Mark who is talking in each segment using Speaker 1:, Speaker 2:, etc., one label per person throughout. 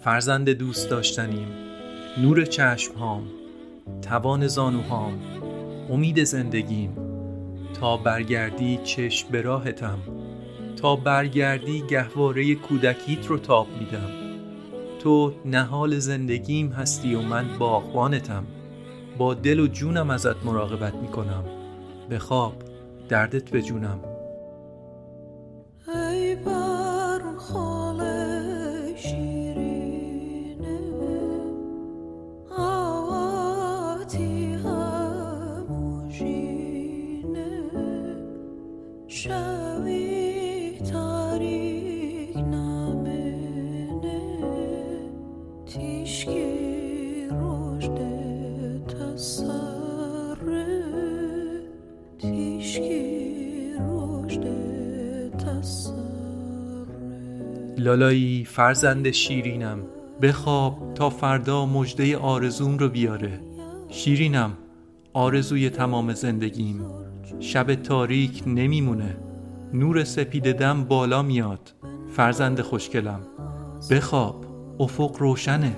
Speaker 1: فرزند دوست داشتنیم. نور چشم هام توان زانوهام امید زندگیم. تا برگردی چشم به راهتم تا برگردی گهواره کودکیت رو تاب میدم. تو نهال زندگیم هستی و من باغبانتم. با دل و جونم ازت مراقبت می‌کنم. به خواب دردت به جونم فرزند شیرینم. بخواب تا فردا مجده آرزوم رو بیاره. شیرینم آرزوی تمام زندگیم. شب تاریک نمیمونه. نور سپید دم بالا میاد. فرزند خوشگلم. بخواب افق روشنه.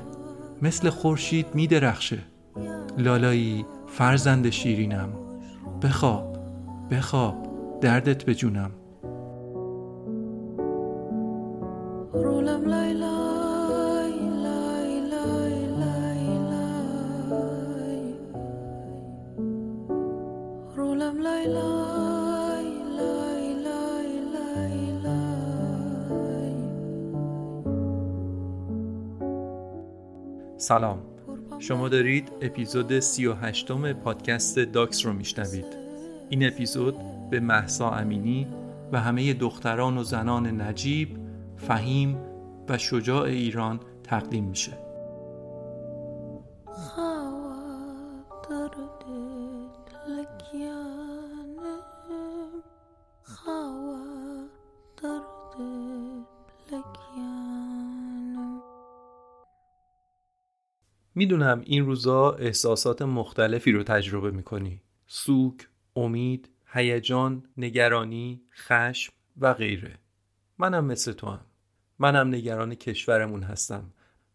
Speaker 1: مثل خورشید میدرخشه. لالایی فرزند شیرینم. بخواب بخواب دردت به سلام. شما دارید اپیزود 38 م پادکست داکس رو میشنوید. این اپیزود به محسا امینی و همه دختران و زنان نجیب، فهیم و شجاع ایران تقدیم میشه. می‌دونم این روزا احساسات مختلفی رو تجربه می‌کنی. سوک، امید، هیجان، نگرانی، خشم و غیره. منم مثل تو هم منم نگران کشورمون هستم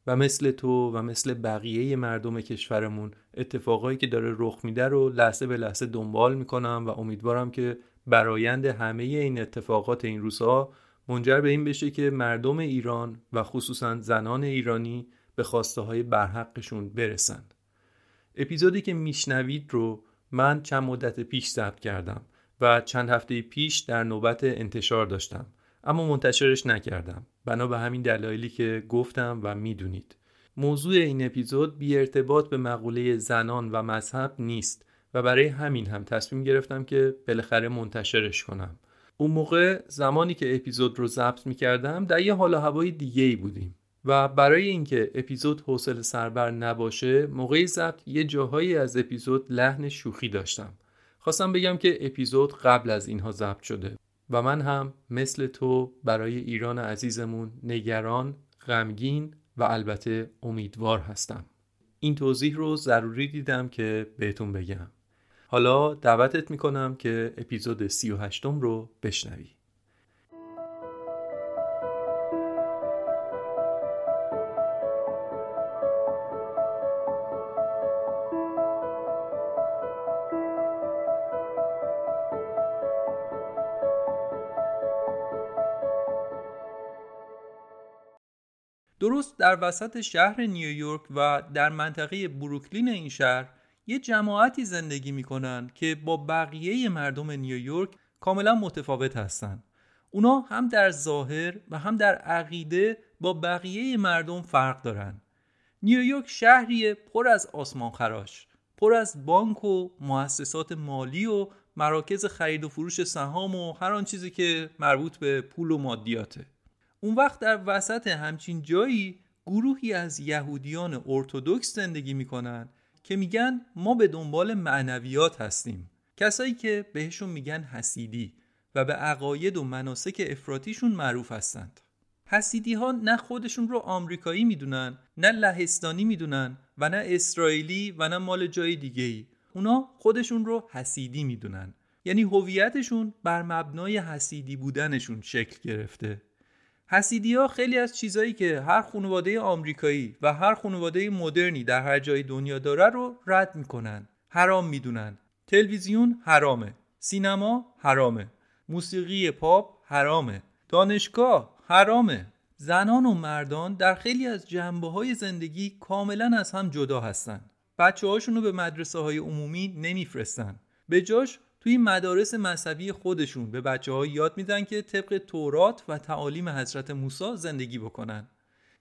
Speaker 1: و مثل تو و مثل بقیه مردم کشورمون اتفاقایی که داره رخ میده رو لحظه به لحظه دنبال می‌کنم و امیدوارم که برایند همه این اتفاقات این روزها منجر به این بشه که مردم ایران و خصوصا زنان ایرانی به خواسته های برحقشون برسن. اپیزودی که میشنوید رو من چند مدت پیش ضبط کردم و چند هفته پیش در نوبت انتشار داشتم اما منتشرش نکردم. بنا به همین دلایلی که گفتم و می‌دونید. موضوع این اپیزود بی ارتباط به مقوله زنان و مذهب نیست و برای همین هم تصمیم گرفتم که بالاخره منتشرش کنم. اون موقع زمانی که اپیزود رو ضبط می کردم در یه حال هوای دیگه ای بودیم. و برای اینکه اپیزود حوصله سربر نباشه موقع ضبط یه جاهایی از اپیزود لحن شوخی داشتم خواستم بگم که اپیزود قبل از اینها ضبط شده و من هم مثل تو برای ایران عزیزمون نگران، غمگین و البته امیدوار هستم. این توضیح رو ضروری دیدم که بهتون بگم. حالا دعوتت می‌کنم که اپیزود 38 رو بشنوی. درست در وسط شهر نیویورک و در منطقه بروکلین این شهر یه جماعتی زندگی می‌کنن که با بقیه مردم نیویورک کاملا متفاوت هستن. اونا هم در ظاهر و هم در عقیده با بقیه مردم فرق دارن. نیویورک شهریه پر از آسمان خراش پر از بانک و مؤسسات مالی و مراکز خرید و فروش سهام و هر آن چیزی که مربوط به پول و مادیاته. اون وقت در وسط همچین جایی گروهی از یهودیان ارتودکس زندگی می‌کنن که میگن ما به دنبال معنویات هستیم. کسایی که بهشون میگن حسیدی و به عقاید و مناسک افراتیشون معروف هستند. حسیدی ها نه خودشون رو آمریکایی می‌دونن نه لهستانی می‌دونن و نه اسرائیلی و نه مال جای دیگه ای اونا خودشون رو حسیدی می‌دونن. یعنی هویتشون بر مبنای حسیدی بودنشون شکل گرفته. حسیدی ها خیلی از چیزایی که هر خانواده آمریکایی و هر خانواده مدرنی در هر جای دنیا داره رو رد می‌کنن حرام می‌دونن. تلویزیون حرامه سینما حرامه موسیقی پاپ حرامه دانشگاه حرامه. زنان و مردان در خیلی از جنبه های زندگی کاملا از هم جدا هستن. بچه هاشون رو به مدرسه های عمومی نمیفرستن. به جاش توی مدارس مذهبی خودشون به بچه ها یاد میدن که طبق تورات و تعالیم حضرت موسی زندگی بکنن.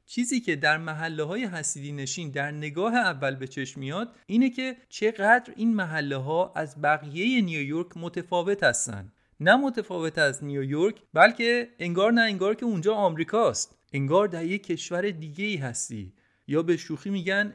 Speaker 1: چیزی که در محله های حسیدی نشین در نگاه اول به چشم میاد اینه که چقدر این محله ها از بقیه نیویورک متفاوت هستن. نه متفاوت از نیویورک بلکه انگار نه انگار که اونجا آمریکاست. انگار در یک کشور دیگه ای هستی. یا به شوخی میگن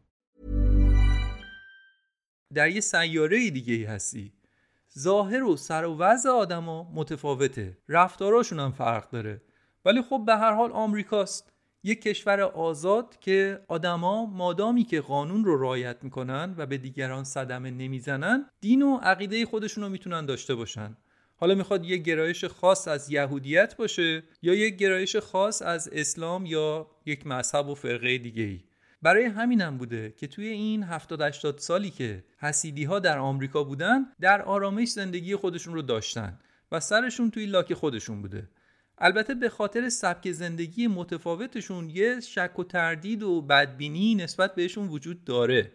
Speaker 1: در یه سیاره دیگه ای هستی. ظاهر و سر و وضع آدما متفاوته. رفتاراشون هم فرق داره. ولی خب به هر حال آمریکاست. یک کشور آزاد که آدما مادامی که قانون رو رعایت می‌کنن و به دیگران صدمه نمی‌زنن دین و عقیده خودشون رو می‌تونن داشته باشن. حالا می‌خواد یک گرایش خاص از یهودیت باشه یا یک گرایش خاص از اسلام یا یک مذهب و فرقه دیگه ای برای همینم بوده که توی این 70 80 سالی که حسیدی ها در آمریکا بودن در آرامش زندگی خودشون رو داشتن و سرشون توی لاک خودشون بوده. البته به خاطر سبک زندگی متفاوتشون یه شک و تردید و بدبینی نسبت بهشون وجود داره.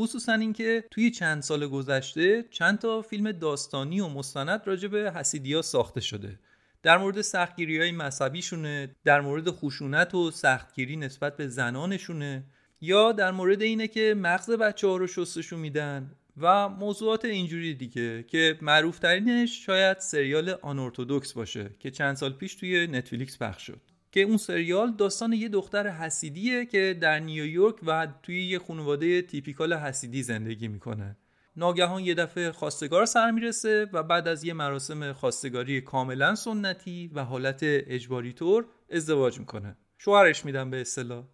Speaker 1: خصوصا اینکه توی چند سال گذشته چند تا فیلم داستانی و مستند راجع به حسیدیا ساخته شده. در مورد سختگیری های مذهبیشونه در مورد خشونت و سختگیری نسبت به زنانشونه. یا در مورد اینه که مغز بچه ها رو شستشو میدن و موضوعات اینجوری دیگه که معروف ترینش شاید سریال آنورتودکس باشه که چند سال پیش توی نتفلیکس پخش شد. که اون سریال داستان یه دختر حسیدیه که در نیویورک و توی یه خانواده تیپیکال حسیدی زندگی می‌کنه. ناگهان یه دفعه خواستگار سر می‌رسه و بعد از یه مراسم خواستگاری کاملا سنتی و حالت اجباری طور ازدواج می‌کنه. شوهرش میدن به اصطلاح.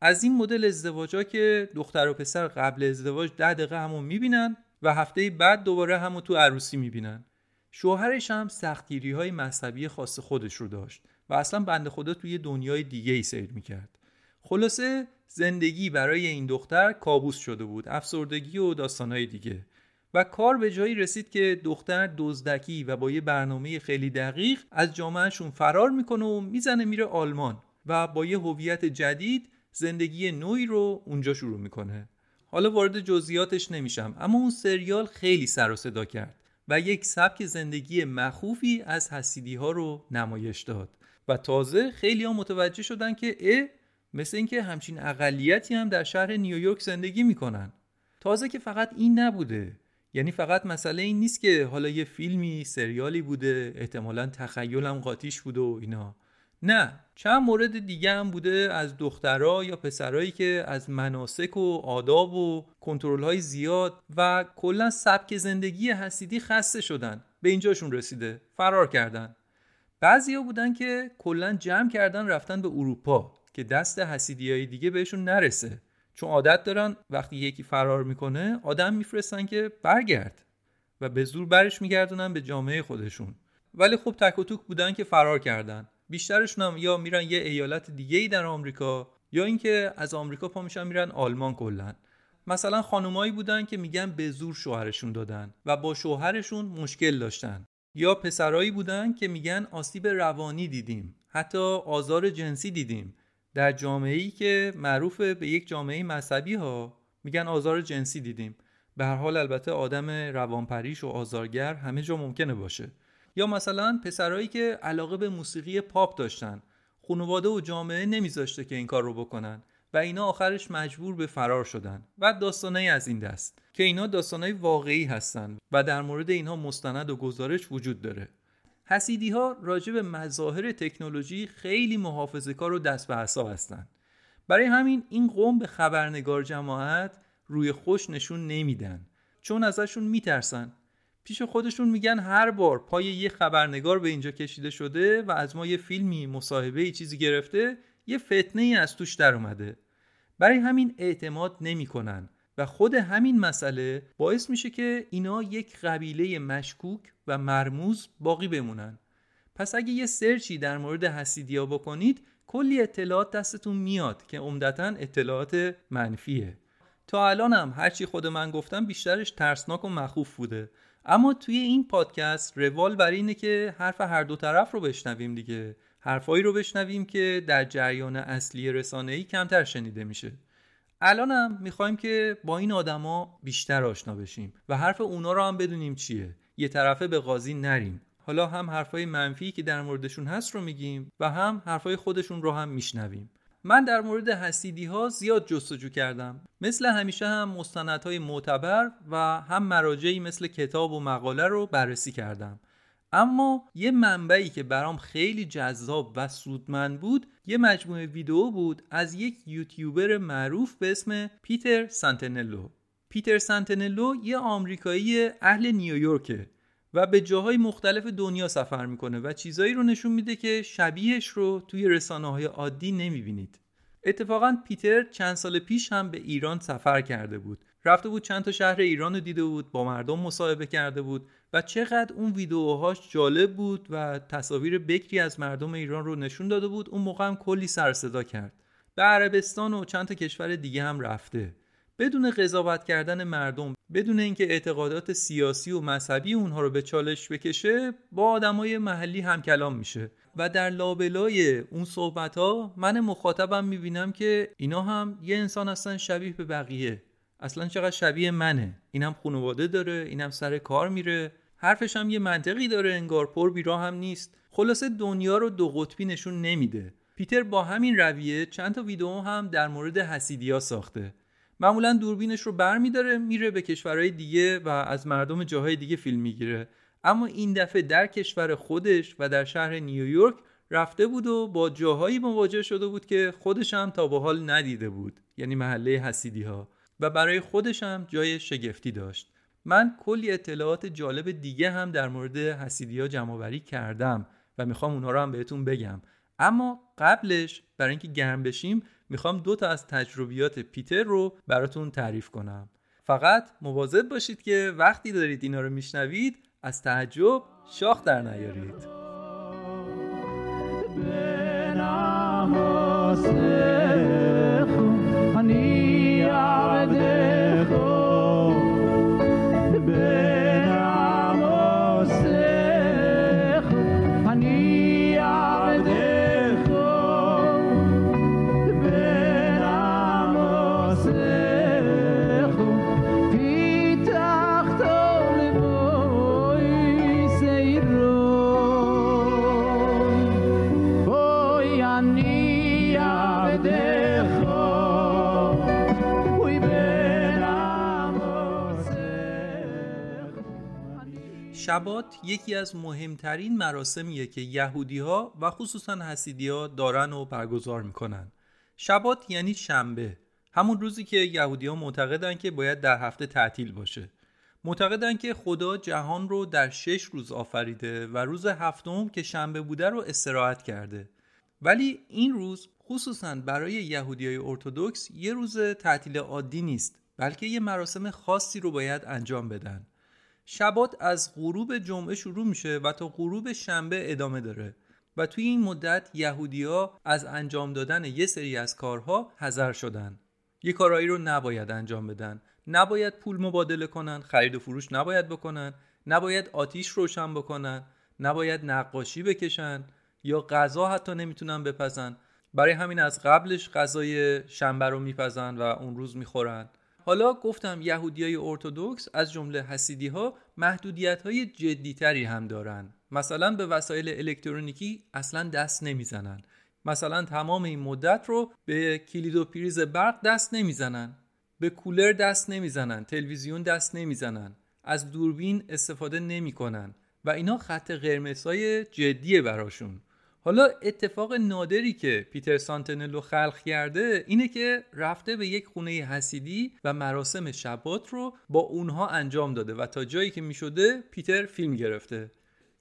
Speaker 1: از این مدل ازدواجا که دختر و پسر قبل ازدواج ده دقیقه همون می‌بینن و هفته بعد دوباره همون تو عروسی می‌بینن. شوهرش هم سختگیری های مذهبی خاص خودش رو داشت و اصلا بند خدا توی دنیای دیگه ای سیر می‌کرد. خلاصه زندگی برای این دختر کابوس شده بود افسردگی و داستانهای دیگه. و کار به جایی رسید که دختر دزدکی و با یه برنامه خیلی دقیق از جامعهشون فرار می‌کنه و می‌زنه میره آلمان و با یه هویت جدید زندگی نوعی رو اونجا شروع می‌کنه. حالا وارد جزئیاتش نمیشم اما اون سریال خیلی سر و صدا کرد و یک سبک زندگی مخوفی از حسیدی ها رو نمایش داد. و تازه خیلی ها متوجه شدن که اه مثل اینکه همچین اقلیتی هم در شهر نیویورک زندگی می‌کنن. تازه که فقط این نبوده. یعنی فقط مسئله این نیست که حالا یه فیلمی سریالی بوده احتمالا تخیلم قاطیش بوده و اینا. نه چند مورد دیگه هم بوده از دخترها یا پسرایی که از مناسک و آداب و کنترل های زیاد و کلا سبک زندگی حسیدی خسته شدن به اینجاشون رسیده فرار کردن. بعضیا بودن که کلا جمع کردن رفتن به اروپا که دست حسیدی های دیگه بهشون نرسه. چون عادت دارن وقتی یکی فرار می‌کنه آدم میفرستن که برگرد و به زور برش میگردونن به جامعه خودشون. ولی خب تک و توک بودن که فرار کردن. بیشترشون هم یا میرن یه ایالت دیگه ای در آمریکا یا اینکه از آمریکا پا میشن میرن آلمان کلا. مثلا خانمایی بودن که میگن به زور شوهرشون دادن و با شوهرشون مشکل داشتن. یا پسرایی بودن که میگن آسیب روانی دیدیم حتی آزار جنسی دیدیم. در جامعه ای که معروف به یک جامعه مذهبی ها میگن آزار جنسی دیدیم. به هر حال البته آدم روانپریش و آزارگر همه جا ممکنه باشه. یا مثلا پسرایی که علاقه به موسیقی پاپ داشتن خانواده و جامعه نمیذاشته که این کار رو بکنن و اینا آخرش مجبور به فرار شدن و داستانایی از این دست که اینا داستانای واقعی هستن و در مورد اینها مستند و گزارش وجود داره. حسیدی ها راجع مظاهر تکنولوژی خیلی محافظه کار و دست به حساب هستن. برای همین این قوم به خبرنگار جماعت روی خوش نشون نمیدن. چون ازشون میترسن پیش خودشون میگن هر بار پای یه خبرنگار به اینجا کشیده شده و از ما یه فیلمی مصاحبه چیزی گرفته یه فتنه ای از توش در اومده. برای همین اعتماد نمی‌کنن و خود همین مسئله باعث میشه که اینا یک قبیله مشکوک و مرموز باقی بمونن. پس اگه یه سرچی در مورد حسیدیا بکنید کلی اطلاعات دستتون میاد که عمدتا اطلاعات منفیه. تا الان هم هرچی خود من گفتم بیشترش ترسناک و مخوف بوده. اما توی این پادکست روال برای اینه که حرف هر دو طرف رو بشنویم دیگه. حرفایی رو بشنویم که در جریان اصلی رسانه‌ای کمتر شنیده میشه. الانم می‌خوایم که با این آدما بیشتر آشنا بشیم و حرف اونا رو هم بدونیم چیه. یه طرفه به قاضی نریم. حالا هم حرفای منفی که در موردشون هست رو میگیم و هم حرفای خودشون رو هم میشنویم. من در مورد حسیدی ها زیاد جستجو کردم. مثل همیشه هم مستندهای معتبر و هم مراجعی مثل کتاب و مقاله رو بررسی کردم. اما یه منبعی که برام خیلی جذاب و سودمند بود یه مجموعه ویدیو بود از یک یوتیوبر معروف به اسم پیتر سانتنلو. پیتر سانتنلو یه آمریکایی اهل نیویورکه. و به جاهای مختلف دنیا سفر می‌کنه و چیزایی رو نشون میده که شبیهش رو توی رسانه های عادی نمی‌بینید. اتفاقا پیتر چند سال پیش هم به ایران سفر کرده بود. رفته بود چند تا شهر ایران رو دیده بود با مردم مصاحبه کرده بود و چقدر اون ویدیوهاش جالب بود و تصاویر بکری از مردم ایران رو نشون داده بود اون موقع هم کلی سر صدا کرد. به عربستان و چند تا کشور دیگه هم رفته. بدون قضاوت کردن مردم بدون اینکه اعتقادات سیاسی و مذهبی اونها رو به چالش بکشه با آدمای محلی هم کلام میشه. و در لابلای اون صحبت ها من مخاطبم می‌بینم که اینا هم یه انسان هستن شبیه به بقیه. اصلا چقدر شبیه منه. اینم خانواده داره اینم سر کار میره. حرفش هم یه منطقی داره انگار پر بیراه هم نیست. خلاصه دنیا رو دو قطبی نشون نمیده. پیتر با همین رویه چند تا ویدیو هم در مورد حسیدیا ساخته. معمولا دوربینش رو بر میداره میره به کشورهای دیگه و از مردم جاهای دیگه فیلم می‌گیره. اما این دفعه در کشور خودش و در شهر نیویورک رفته بود و با جاهایی مواجه شده بود که خودش هم تا به حال ندیده بود یعنی محله حسیدی ها و برای خودش هم جای شگفتی داشت. من کلی اطلاعات جالب دیگه هم در مورد حسیدی ها جمع کردم و می‌خوام اونها رو هم بهتون بگم. اما قبلش برای اینکه گرم بشیم می‌خوام دو تا از تجربیات پیتر رو براتون تعریف کنم. فقط مواظب باشید که وقتی دارید اینا رو میشنوید از تعجب شاخ در نیارید. شبات یکی از مهمترین مراسمیه که یهودی ها و خصوصا حسیدی ها دارن و برگزار می‌کنن. شبات یعنی شنبه همون روزی که یهودی ها معتقدن که باید در هفته تعطیل باشه. معتقدن که خدا جهان رو در شش روز آفریده و روز هفتم که شنبه بوده رو استراحت کرده. ولی این روز خصوصا برای یهودی های ارتودکس یه روز تعطیل عادی نیست بلکه یه مراسم خاصی رو باید انجام بدن. شبات از غروب جمعه شروع میشه و تا غروب شنبه ادامه داره. و توی این مدت یهودیا از انجام دادن یه سری از کارها حذر شدن. یه کارهایی رو نباید انجام بدن. نباید پول مبادله کنن خرید و فروش نباید بکنن. نباید آتیش روشن بکنن. نباید نقاشی بکشن یا غذا حتی نمی‌تونن بپزن. برای همین از قبلش غذای شنبه رو میپزن و اون روز می‌خورن. حالا گفتم یهودی های ارتودکس از جمله حسیدی ها محدودیت های جدی تری هم دارن. مثلا به وسایل الکترونیکی اصلا دست نمی‌زنن. مثلا تمام این مدت رو به کلید و پریز برق دست نمی‌زنن. به کولر دست نمی‌زنن. تلویزیون دست نمی‌زنن. از دوربین استفاده نمی‌کنن. و اینا خط قرمزهای جدیه براشون. حالا اتفاق نادری که پیتر سانتنلو خلق کرده اینه که رفته به یک خونه حسیدی و مراسم شبات رو با اونها انجام داده و تا جایی که می‌شده پیتر فیلم گرفته.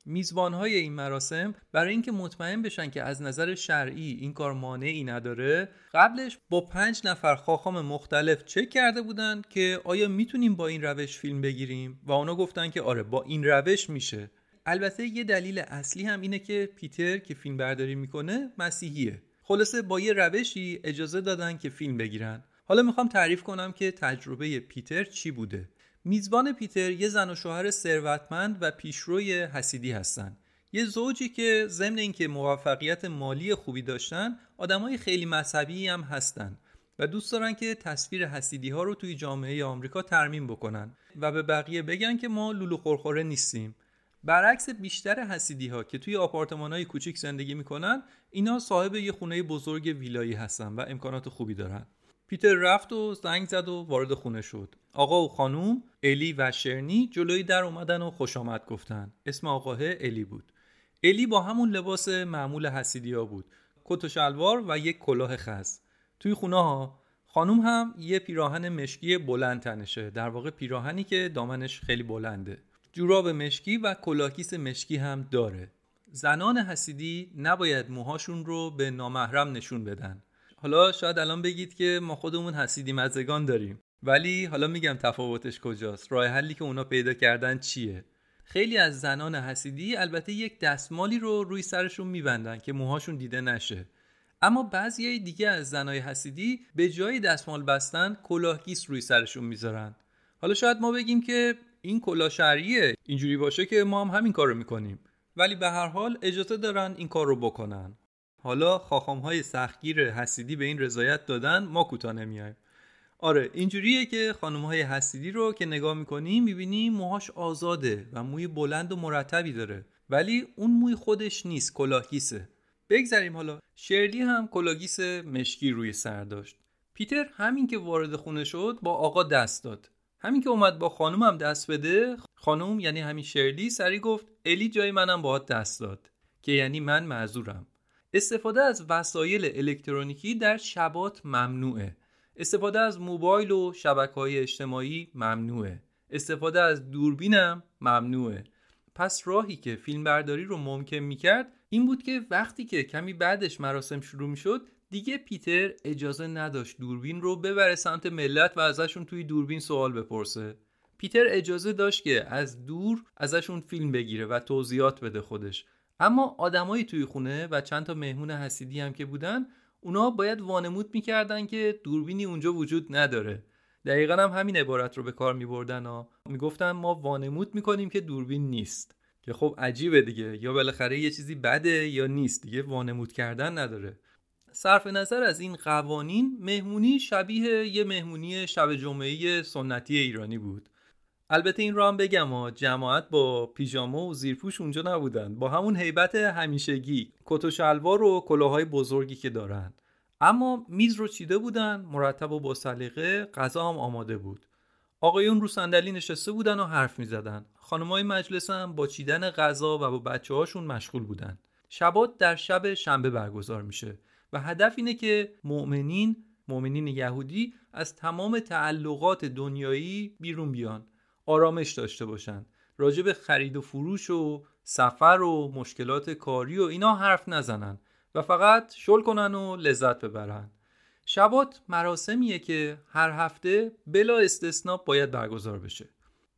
Speaker 1: میزبان های این مراسم برای اینکه مطمئن بشن که از نظر شرعی این کار مانعی نداره قبلش با پنج نفر خاخام مختلف چک کرده بودن که آیا می‌تونیم با این روش فیلم بگیریم؟ و اونا گفتن که آره با این روش میشه. البته یه دلیل اصلی هم اینه که پیتر که فیلم برداری می‌کنه مسیحیه. خلاصه با یه روشی اجازه دادن که فیلم بگیرن. حالا می‌خوام تعریف کنم که تجربه پیتر چی بوده. میزبان پیتر یه زن و شوهر ثروتمند و پیشروی حسیدی هستن. یه زوجی که ضمن اینکه موفقیت مالی خوبی داشتن آدمای خیلی مذهبی هم هستن و دوست دارن که تصویر حسیدی ها رو توی جامعه آمریکا ترمیم بکنن و به بقیه بگن که ما لولو خورخوره نیستیم. برعکس بیشتر حسیدی ها که توی آپارتمان های کوچیک زندگی می‌کنن اینا صاحب یه خونه بزرگ ویلایی هستن و امکانات خوبی دارن. پیتر رفت و زنگ زد و وارد خونه شد. آقا و خانوم الی و شرنی جلوی در اومدن و خوش آمد گفتن. اسم آقاه الی بود. الی با همون لباس معمول حسیدیا بود. کت و شلوار و یک کلاه خز. توی خونه ها خانوم هم یه پیراهن مشکی بلند تنشه. در واقع پیراهنی که دامنش خیلی بلنده. جوراب مشکی و کلاکیس مشکی هم داره. زنان حسیدی نباید موهاشون رو به نامحرم نشون بدن. حالا شاید الان بگید که ما خودمون حسیدی مزگان داریم. ولی حالا میگم تفاوتش کجاست؟ راه حلی که اونا پیدا کردن چیه؟ خیلی از زنان حسیدی البته یک دستمالی رو روی سرشون میبندن که موهاشون دیده نشه. اما بعضی دیگه از زنای حسیدی به جای دستمال بستن کلاهگیس روی سرشون می‌ذارن. حالا شاید ما بگیم که این کلا شرعیه. اینجوری باشه که ما هم همین کار رو می‌کنیم. ولی به هر حال اجازه دارن این کار رو بکنن. حالا خاخام های سختگیر حسیدی به این رضایت دادن ما کوتاه نمیایم. آره اینجوریه که خانم های حسیدی رو که نگاه می‌کنیم می‌بینیم موهاش آزاده و موی بلند و مرتبی داره. ولی اون موی خودش نیست کلاهگیسه. بگذریم حالا. شرلی هم کلاگیس مشکی روی سر داشت. پیتر همین که وارد خونه شد با آقا دست داد. همین که اومد با خانوم هم دست بده خانوم یعنی همین شرلی سریع گفت الی جای منم باهات دست داد که یعنی من معذورم. استفاده از وسایل الکترونیکی در شبات ممنوعه. استفاده از موبایل و شبکه های اجتماعی ممنوعه. استفاده از دوربینم ممنوعه. پس راهی که فیلمبرداری رو ممکن می‌کرد این بود که وقتی که کمی بعدش مراسم شروع می‌شد دیگه پیتر اجازه نداشت دوربین رو ببره سمت ملت و ازشون توی دوربین سوال بپرسه. پیتر اجازه داشت که از دور ازشون فیلم بگیره و توضیحات بده خودش. اما آدمایی توی خونه و چند تا مهمون حسیدی هم که بودن اونا باید وانمود می‌کردن که دوربینی اونجا وجود نداره. دقیقا هم همین عبارت رو به کار میبردن ها. می‌گفتن ما وانمود می‌کنیم که دوربین نیست. که خب عجیبه دیگه. یا بالاخره یه چیزی بده یا نیست. دیگه وانمود کردن نداره. صرف نظر از این قوانین مهمونی شبیه یه مهمونی شب جمعه سنتی ایرانی بود. البته این رو هم بگم ها جماعت با پیژاما و زیرپوش اونجا نبودن. با همون هیبت همیشگی کت و شلوار و کلاهای بزرگی که دارن. اما میز رو چیده بودن مرتب و با سلیقه غذا هم آماده بود. آقایون رو صندلی نشسته بودن و حرف می زدن. خانمای مجلس هم با چیدن غذا و با بچه هاشون مشغول بودن. شبات در شب شنبه برگزار میشه. و هدف اینه که مؤمنین مؤمنین یهودی از تمام تعلقات دنیایی بیرون بیان آرامش داشته باشن. راجع به خرید و فروش و سفر و مشکلات کاری و اینا حرف نزنن و فقط شل کنن و لذت ببرن. شبات مراسمیه که هر هفته بلا استثنا باید برگزار بشه.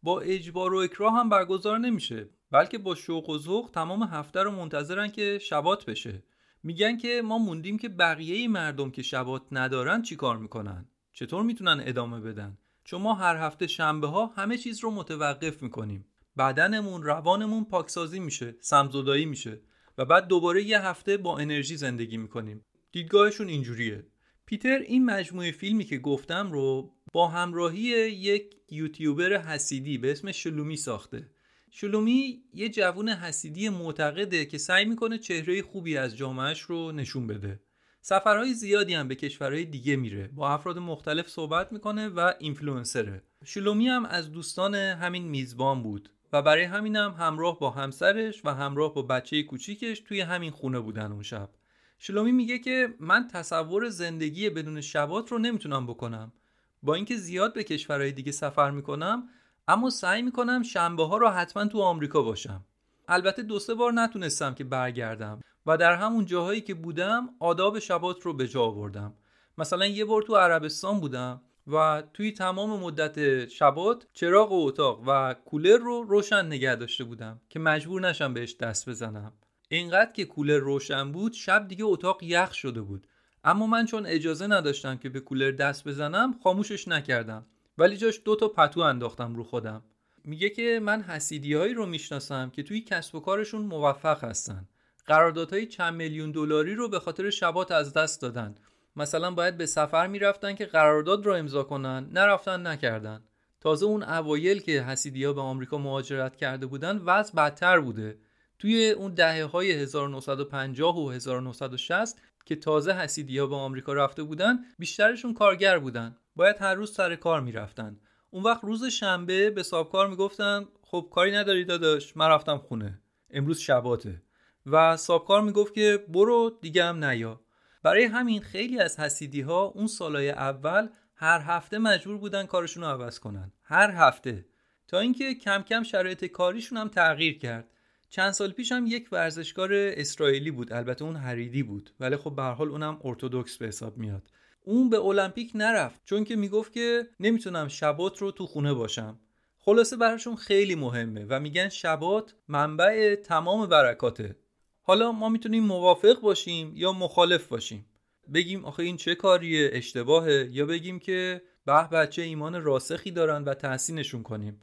Speaker 1: با اجبار و اکراه هم برگزار نمیشه بلکه با شوق و ذوق تمام هفته رو منتظرن که شبات بشه. میگن که ما موندیم که بقیه مردم که شبات ندارن چیکار می‌کنن؟ چطور می‌تونن ادامه بدن؟ چون ما هر هفته شنبه ها همه چیز رو متوقف می‌کنیم. بدنمون روانمون پاکسازی میشه سمزدایی میشه و بعد دوباره یه هفته با انرژی زندگی می‌کنیم. دیدگاهشون اینجوریه. پیتر این مجموعه فیلمی که گفتم رو با همراهی یک یوتیوبر حسیدی به اسم شلومی ساخته. شلومی یه جوون حسیدی معتقده که سعی می‌کنه چهره خوبی از جامعهش رو نشون بده. سفرهای زیادی هم به کشورهای دیگه میره. با افراد مختلف صحبت می‌کنه و اینفلوئنسره. شلومی هم از دوستان همین میزبان بود و برای همینم هم همراه با همسرش و همراه با بچه کوچیکش توی همین خونه بودن اون شب. شلومی میگه که من تصور زندگی بدون شبات رو نمی‌تونم بکنم. با اینکه زیاد به کشورهای دیگه سفر می‌کنم اما سعی می‌کنم شنبه ها رو حتما تو آمریکا باشم. البته دو سه بار نتونستم که برگردم و در همون جاهایی که بودم آداب شبات رو به جا آوردم. مثلا یه بار تو عربستان بودم و توی تمام مدت شبات چراغ و اتاق و کولر رو روشن نگه داشته بودم که مجبور نشم بهش دست بزنم. اینقدر که کولر روشن بود شب دیگه اتاق یخ شده بود. اما من چون اجازه نداشتم که به کولر دست بزنم خاموشش نکردم. ولی جاش دو تا پتو انداختم رو خودم. میگه که من حسیدیهایی رو می‌شناسم که توی کسب و کارشون موفق هستن. قراردادهای چند میلیون دلاری رو به خاطر شبات از دست دادن. مثلا باید به سفر می‌رفتن که قرارداد رو امضا کنن نرفتن نکردن. تازه اون اوایل که حسیدیا به آمریکا مهاجرت کرده بودن وضع بدتر بوده. توی اون دهه های 1950 و 1960 که تازه حسیدیا به آمریکا رفته بودن بیشترشون کارگر بودن. باید هر روز سر کار می‌رفتن. اون وقت روز شنبه به سابکار می‌گفتن خب کاری نداری داداش من رفتم خونه. امروز شباته. و سابکار می‌گفت که برو دیگه هم نیا. برای همین خیلی از حسیدی ها اون سالای اول هر هفته مجبور بودن کارشون رو عوض کنن. هر هفته. تا اینکه کم کم شرایط کاریشون هم تغییر کرد. چند سال پیش هم یک ورزشکار اسرائیلی بود. البته اون هریدی بود. ولی خب به حال اونم ارتودکس به حساب میاد. اون به المپیک نرفت چون که می‌گفت که نمی‌تونم شبات رو تو خونه باشم. خلاصه براشون خیلی مهمه و میگن شبات منبع تمام برکاته. حالا ما می‌تونیم موافق باشیم یا مخالف باشیم؟ بگیم آخه این چه کاریه؟ اشتباهه. یا بگیم که به بچه ایمان راسخی دارن و تحسینشون کنیم.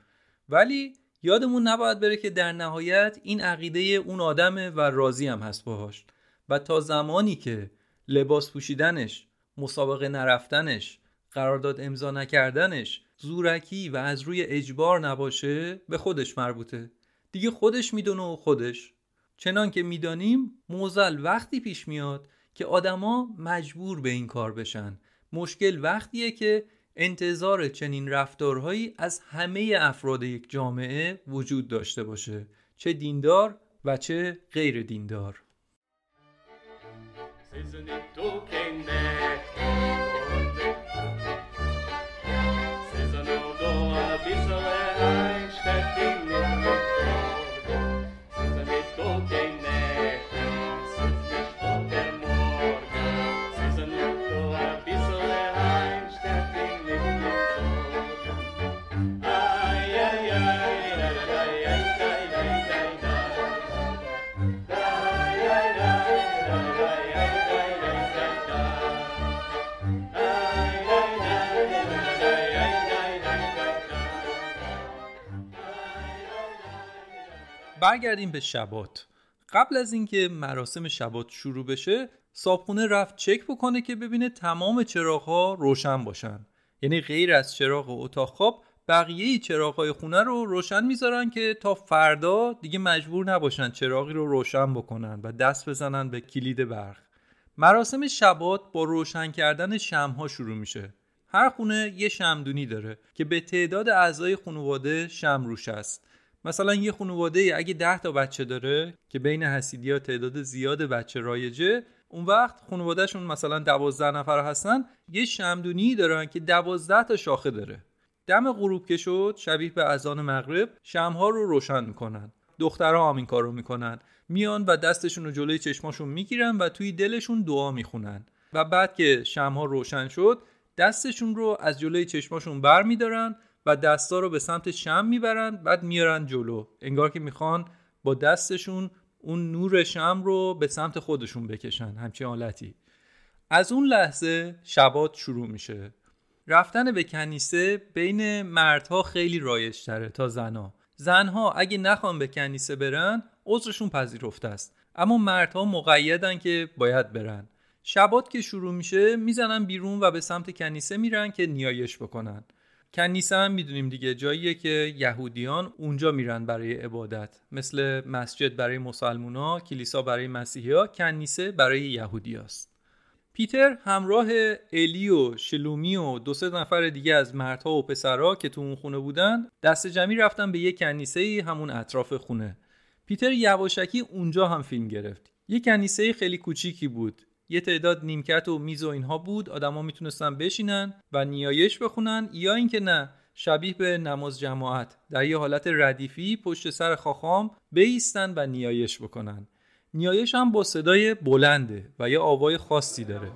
Speaker 1: ولی یادمون نباید بره که در نهایت این عقیده اون آدمه و راضی هم هست باهاش. و تا زمانی که لباس پوشیدنش مسابقه نرفتنش قرارداد امضا نکردنش زورکی و از روی اجبار نباشه به خودش مربوطه. دیگه خودش می‌دونه و خودش. چنان که می‌دانیم موزل وقتی پیش میاد که آدما مجبور به این کار بشن. مشکل وقتیه که انتظار چنین رفتارهایی از همه افراد یک جامعه وجود داشته باشه. چه دیندار و چه غیر دیندار. Isn't it okay now? برگردیم به شبات. قبل از اینکه مراسم شبات شروع بشه صابخونه رفت چک بکنه که ببینه تمام چراغها روشن باشن. یعنی غیر از چراغ اتاق خواب بقیه چراغهای خونه رو روشن می‌ذارن که تا فردا دیگه مجبور نباشن چراغی رو روشن بکنن و دست بزنن به کلید برق. مراسم شبات با روشن کردن شمها شروع میشه. هر خونه یه شمدونی داره که به تعداد اعضای خانواده شم روش است. مثلا یه خانواده اگه ده تا بچه داره که بین حسیدی تعداد زیاد بچه رایجه اون وقت خانوادهشون مثلا دوازده نفر هستن یه شمدونی دارن که دوازده تا شاخه داره. دم غروب که شد شبیه به اذان مغرب شمها رو روشن می‌کنن. دخترها هم این کارو می‌کنن. میان و دستشون رو جلوی چشماشون می‌گیرن و توی دلشون دعا می‌خونن. و بعد که شمها روشن شد دستشون رو از جلوی چشماشون بر میدارن و دستا رو به سمت شم می‌برن بعد میارن جلو. انگار که می‌خوان با دستشون اون نور شم رو به سمت خودشون بکشن همچین حالتی. از اون لحظه شبات شروع میشه. رفتن به کنیسه بین مردها خیلی رایج تره تا زنها زنها اگه نخوان به کنیسه برن عذرشون پذیرفته است. اما مردها مقیدن که باید برن. شبات که شروع میشه می‌زنن بیرون و به سمت کنیسه میرن که نیایش بکنن. کنیسه هم می‌دونیم دیگه. جاییه که یهودیان اونجا میرن برای عبادت. مثل مسجد برای مسلمونا کلیسا برای مسیحی ها کنیسه برای یهودی است. پیتر همراه الی و شلومی و دو سه نفر دیگه از مردها و پسرها که تو اون خونه بودن دست جمعی رفتن به یه کنیسه همون اطراف خونه. پیتر یواشکی اونجا هم فیلم گرفت. یه کنیسه خیلی کوچیکی بود. یه تعداد نیمکت و میز و اینها بود آدما می‌تونستن بشینن و نیایش بخونن یا اینکه نه شبیه به نماز جماعت. در یه حالت ردیفی پشت سر خاخام بیستن و نیایش بکنن. نیایش هم با صدای بلنده و یه آوای خاصی داره.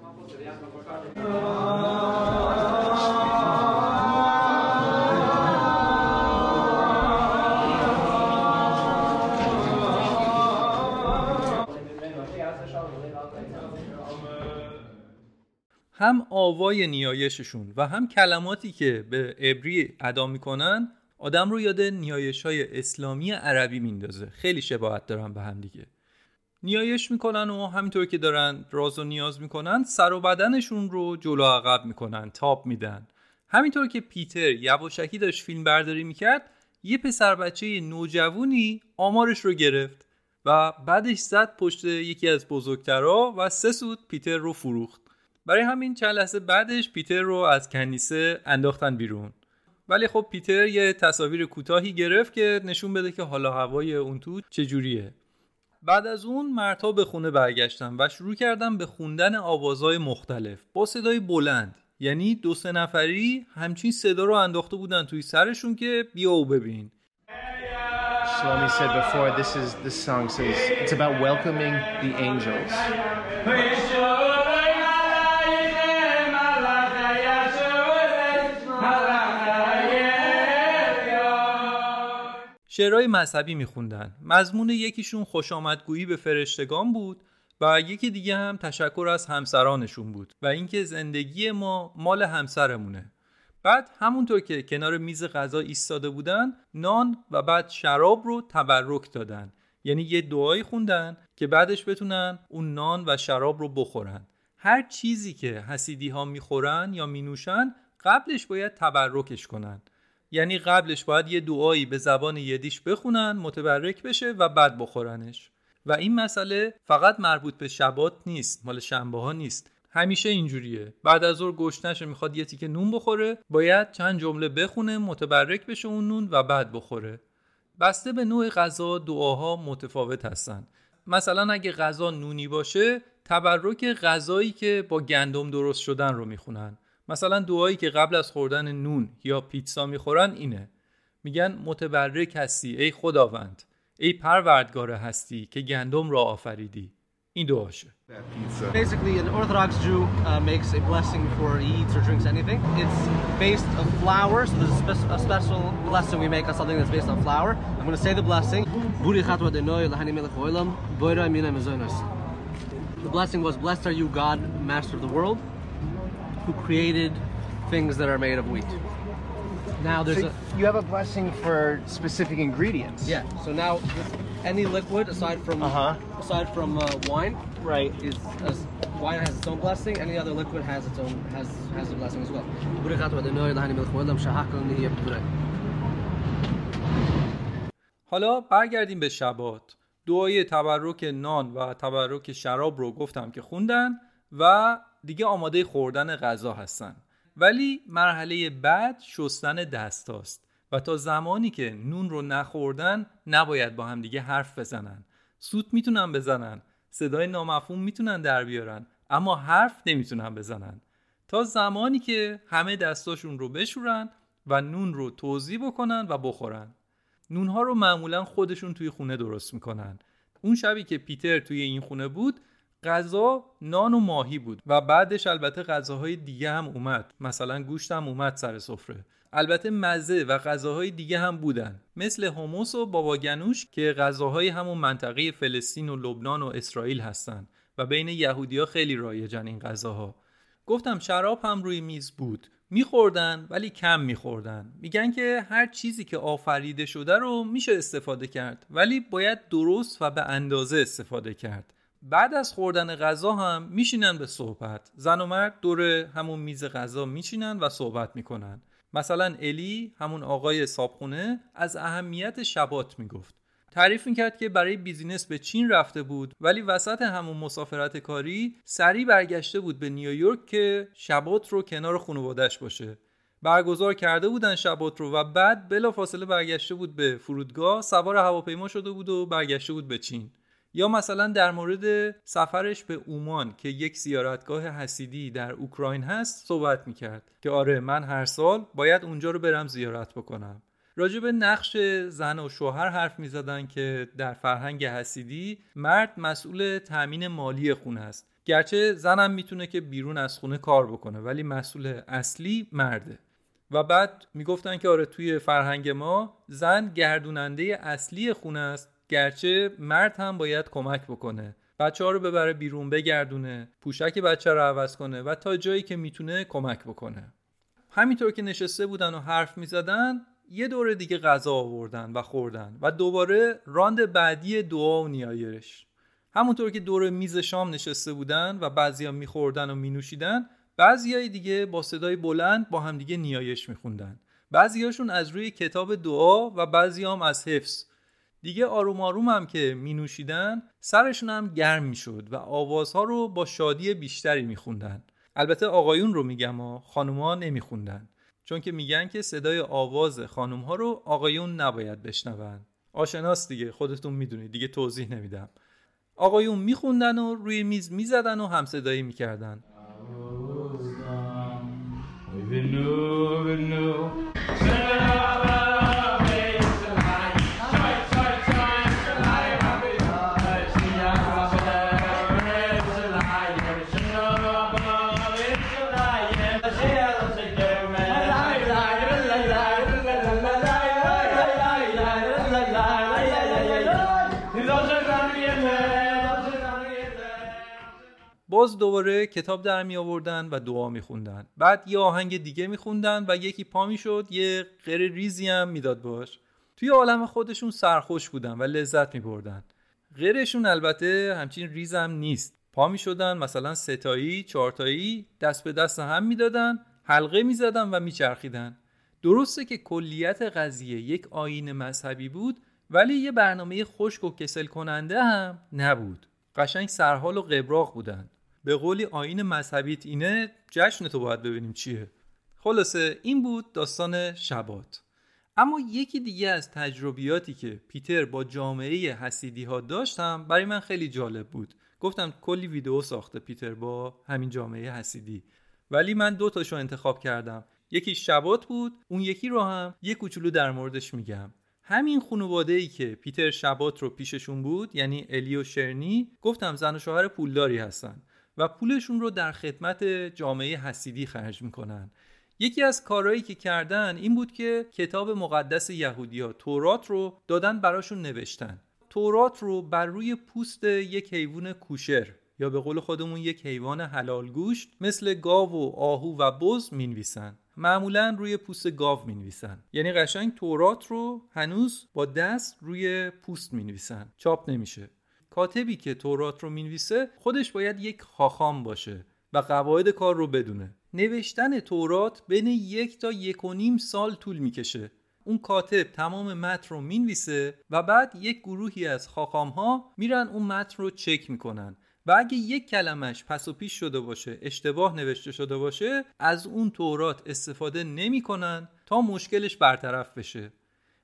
Speaker 1: آوای نیایششون و هم کلماتی که به عبری ادا می‌کنن آدم رو یاد نیایش های اسلامی عربی میندازه. خیلی شباهت دارن به هم دیگه. نیایش می‌کنن و همینطور که دارن راز و نیاز می‌کنن سر و بدنشون رو جلو عقب می‌کنن تاپ میدن. همینطور که پیتر یواشکی داشت فیلم برداری می‌کرد یه پسر بچه نوجوونی آمارش رو گرفت و بعدش زد پشت یکی از بزرگترها و سه سود پیتر رو فروخت. برای همین چند لحظه بعدش پیتر رو از کنیسه انداختن بیرون. ولی خب پیتر یه تصاویر کوتاهی گرفت که نشون بده که حالا هوای اون تو چجوریه. بعد از اون مردها به خونه برگشتن و شروع کردن به خوندن آوازهای مختلف با صدای بلند. یعنی دو سه نفری همچین صدا رو انداخته بودن توی سرشون که بیا و ببین.
Speaker 2: Shlomi said before, this is this song says it's about welcoming the angels.
Speaker 1: شعرهای مذهبی میخوندن. مضمون یکیشون خوش آمدگویی به فرشتگان بود و یکی دیگه هم تشکر از همسرانشون بود و اینکه زندگی ما مال همسرمونه. بعد همونطور که کنار میز غذا ایستاده بودن نان و بعد شراب رو تبرک دادن. یعنی یه دعایی خوندن که بعدش بتونن اون نان و شراب رو بخورن. هر چیزی که حسیدی ها می‌خورن یا مینوشن قبلش باید تبرکش کنن. یعنی قبلش باید یه دعایی به زبان یدیش بخونن متبرک بشه و بعد بخورنش. و این مسئله فقط مربوط به شبات نیست مال شنبه ها نیست. همیشه اینجوریه. بعد از ظهر گشتنش می‌خواد یه تیکه نون بخوره باید چند جمله بخونه متبرک بشه اون نون و بعد بخوره. بسته به نوع غذا دعاها متفاوت هستن. مثلا اگه غذا نونی باشه تبرک غذایی که با گندم درست شدن رو می‌خونن. مثلا دعایی که قبل از خوردن نون یا پیتزا می‌خورن اینه میگن متبرک هستی ای خداوند ای پروردگار هستی که گندم را آفریدی این دعاشه
Speaker 3: Basically, an Orthodox Jew uh, makes a blessing he eats or drinks anything. It's based on flour, so there's a, a special blessing we make on something that's based on flour. I'm going to say the blessing. The blessing was, Blessed are you, God, Master of the world, who created things that are made of wheat. Now there's
Speaker 2: So
Speaker 3: a
Speaker 2: you have a blessing for specific ingredients.
Speaker 3: yeah. So now with any liquid aside from
Speaker 2: Uh-huh.
Speaker 3: aside from uh, wine
Speaker 2: Right.
Speaker 3: is as wine has its own blessing. Any other liquid has its own has has a blessing as well.
Speaker 1: حالا برگردیم به شبات دعای تبرک نان و تبرک شراب رو گفتم که خوندن و دیگه آماده خوردن غذا هستن. ولی مرحله بعد شستن دست هاست و تا زمانی که نون رو نخوردن نباید با هم دیگه حرف بزنن. سوت می‌تونن بزنن صدای نامفهوم می‌تونن در بیارن اما حرف نمی‌تونن بزنن. تا زمانی که همه دستاشون رو بشورن و نون رو توضیح بکنن و بخورن. نونها رو معمولا خودشون توی خونه درست می‌کنن. اون شبی که پیتر توی این خونه بود غذا نان و ماهی بود و بعدش البته غذاهای دیگه هم اومد. مثلا گوشت هم اومد سر سفره. البته مزه و غذاهای دیگه هم بودن. مثل هموس و بابا گنوش که غذاهای همون منطقه فلسطین و لبنان و اسرائیل هستن و بین یهودیا خیلی رایجن این غذاها. گفتم شراب هم روی میز بود. میخوردن ولی کم میخوردن. میگن که هر چیزی که آفریده شده رو میشه استفاده کرد. ولی باید درست و به اندازه استفاده کرد. بعد از خوردن غذا هم میشینن به صحبت. زن و مرد دور همون میز غذا میشینن و صحبت می‌کنن. مثلا الی همون آقای صابخونه از اهمیت شبات می‌گفت. تعریف می‌کرد که برای بیزینس به چین رفته بود ولی وسط همون مسافرت کاری سریع برگشته بود به نیویورک که شبات رو کنار خانوادش باشه. برگزار کرده بودن شبات رو و بعد بلافاصله برگشته بود به فرودگاه سوار هواپیما شده بود و برگشته بود به چین. یا مثلا در مورد سفرش به اومان که یک زیارتگاه حسیدی در اوکراین هست صحبت می‌کرد که آره من هر سال باید اونجا رو برم زیارت بکنم. راجع به نقش زن و شوهر حرف می زدن که در فرهنگ حسیدی مرد مسئول تأمین مالی خونه است گرچه زنم می‌تونه که بیرون از خونه کار بکنه ولی مسئول اصلی مرده. و بعد می‌گفتن که آره توی فرهنگ ما زن گردوننده اصلی خونه است. گرچه مرد هم باید کمک بکنه. بچه ها رو ببره بیرون بگردونه پوشک بچه رو عوض کنه و تا جایی که می‌تونه کمک بکنه. همینطور که نشسته بودن و حرف می‌زدن یه دور دیگه غذا آوردن و خوردن و دوباره راند بعدی دعا و نیایش. همونطور که دور میز شام نشسته بودن و بعضیا میخوردن و مینوشیدن بعضیای دیگه با صدای بلند با همدیگه نیایش میخوندن. بعضیاشون از روی کتاب دعا و بعضی هم از حفظ. دیگه آروم آروم هم که می نوشیدن سرشون هم گرم می شد و آوازها رو با شادی بیشتری می خوندن. البته آقایون رو میگم و خانوما نمی خوندن. چون که میگن که صدای آواز خانوم ها رو آقایون نباید بشنون. آشناست دیگه خودتون می‌دونید. دیگه توضیح نمیدم. آقایون میخوندن و روی میز می‌زدن و هم صدایی می‌کردن. باز دوباره کتاب در می آوردن و دعا می خوندن. بعد یه آهنگ دیگه می و یکی پا می شد یه غیر ریزی هم می‌داد باش. توی عالم خودشون سرخوش بودن و لذت می بردن. غیرشون البته همچین ریز هم نیست. پا می شدن مثلا ستایی چارتایی دست به دست هم می‌دادن حلقه می زدن و می چرخیدن. درسته که کلیت قضیه یک آین مذهبی بود ولی یه برنامه خشک و کسل کننده هم نبود. قشنگ سرحال و قبراق بودن. به قولی آین مذهبیت اینه جشن تو باید ببینیم چیه. خلاصه این بود داستان شبات. اما یکی دیگه از تجربیاتی که پیتر با جامعه حسیدی ها داشتم برای من خیلی جالب بود. گفتم کلی ویدیو ساخته پیتر با همین جامعه حسیدی. ولی من دو تاشو انتخاب کردم. یکی شبات بود اون یکی رو هم یه کوچولو در موردش میگم. همین خانواده ای که پیتر شبات رو پیششون بود یعنی الی و شرنی گفتم زن و شوهر پولداری هستن. و پولشون رو در خدمت جامعه حسیدی خرج می‌کنن. یکی از کارهایی که کردن این بود که کتاب مقدس یهودیا تورات رو دادن براشون نوشتن. تورات رو بر روی پوست یک حیوان کوشر یا به قول خودمون یک حیوان حلال گوشت مثل گاو و آهو و بز می‌نویسن. معمولا روی پوست گاو می‌نویسن. یعنی قشنگ تورات رو هنوز با دست روی پوست می‌نویسن. چاپ نمیشه. کاتبی که تورات رو می‌نویسه خودش باید یک خاخام باشه و قواعد کار رو بدونه. نوشتن تورات بین یک تا یک و نیم سال طول می‌کشه. اون کاتب تمام متن رو می‌نویسه و بعد یک گروهی از خاخام ها میرن اون متن رو چک می‌کنن. و اگه یک کلمش پس و پیش شده باشه اشتباه نوشته شده باشه از اون تورات استفاده نمی‌کنن تا مشکلش برطرف بشه.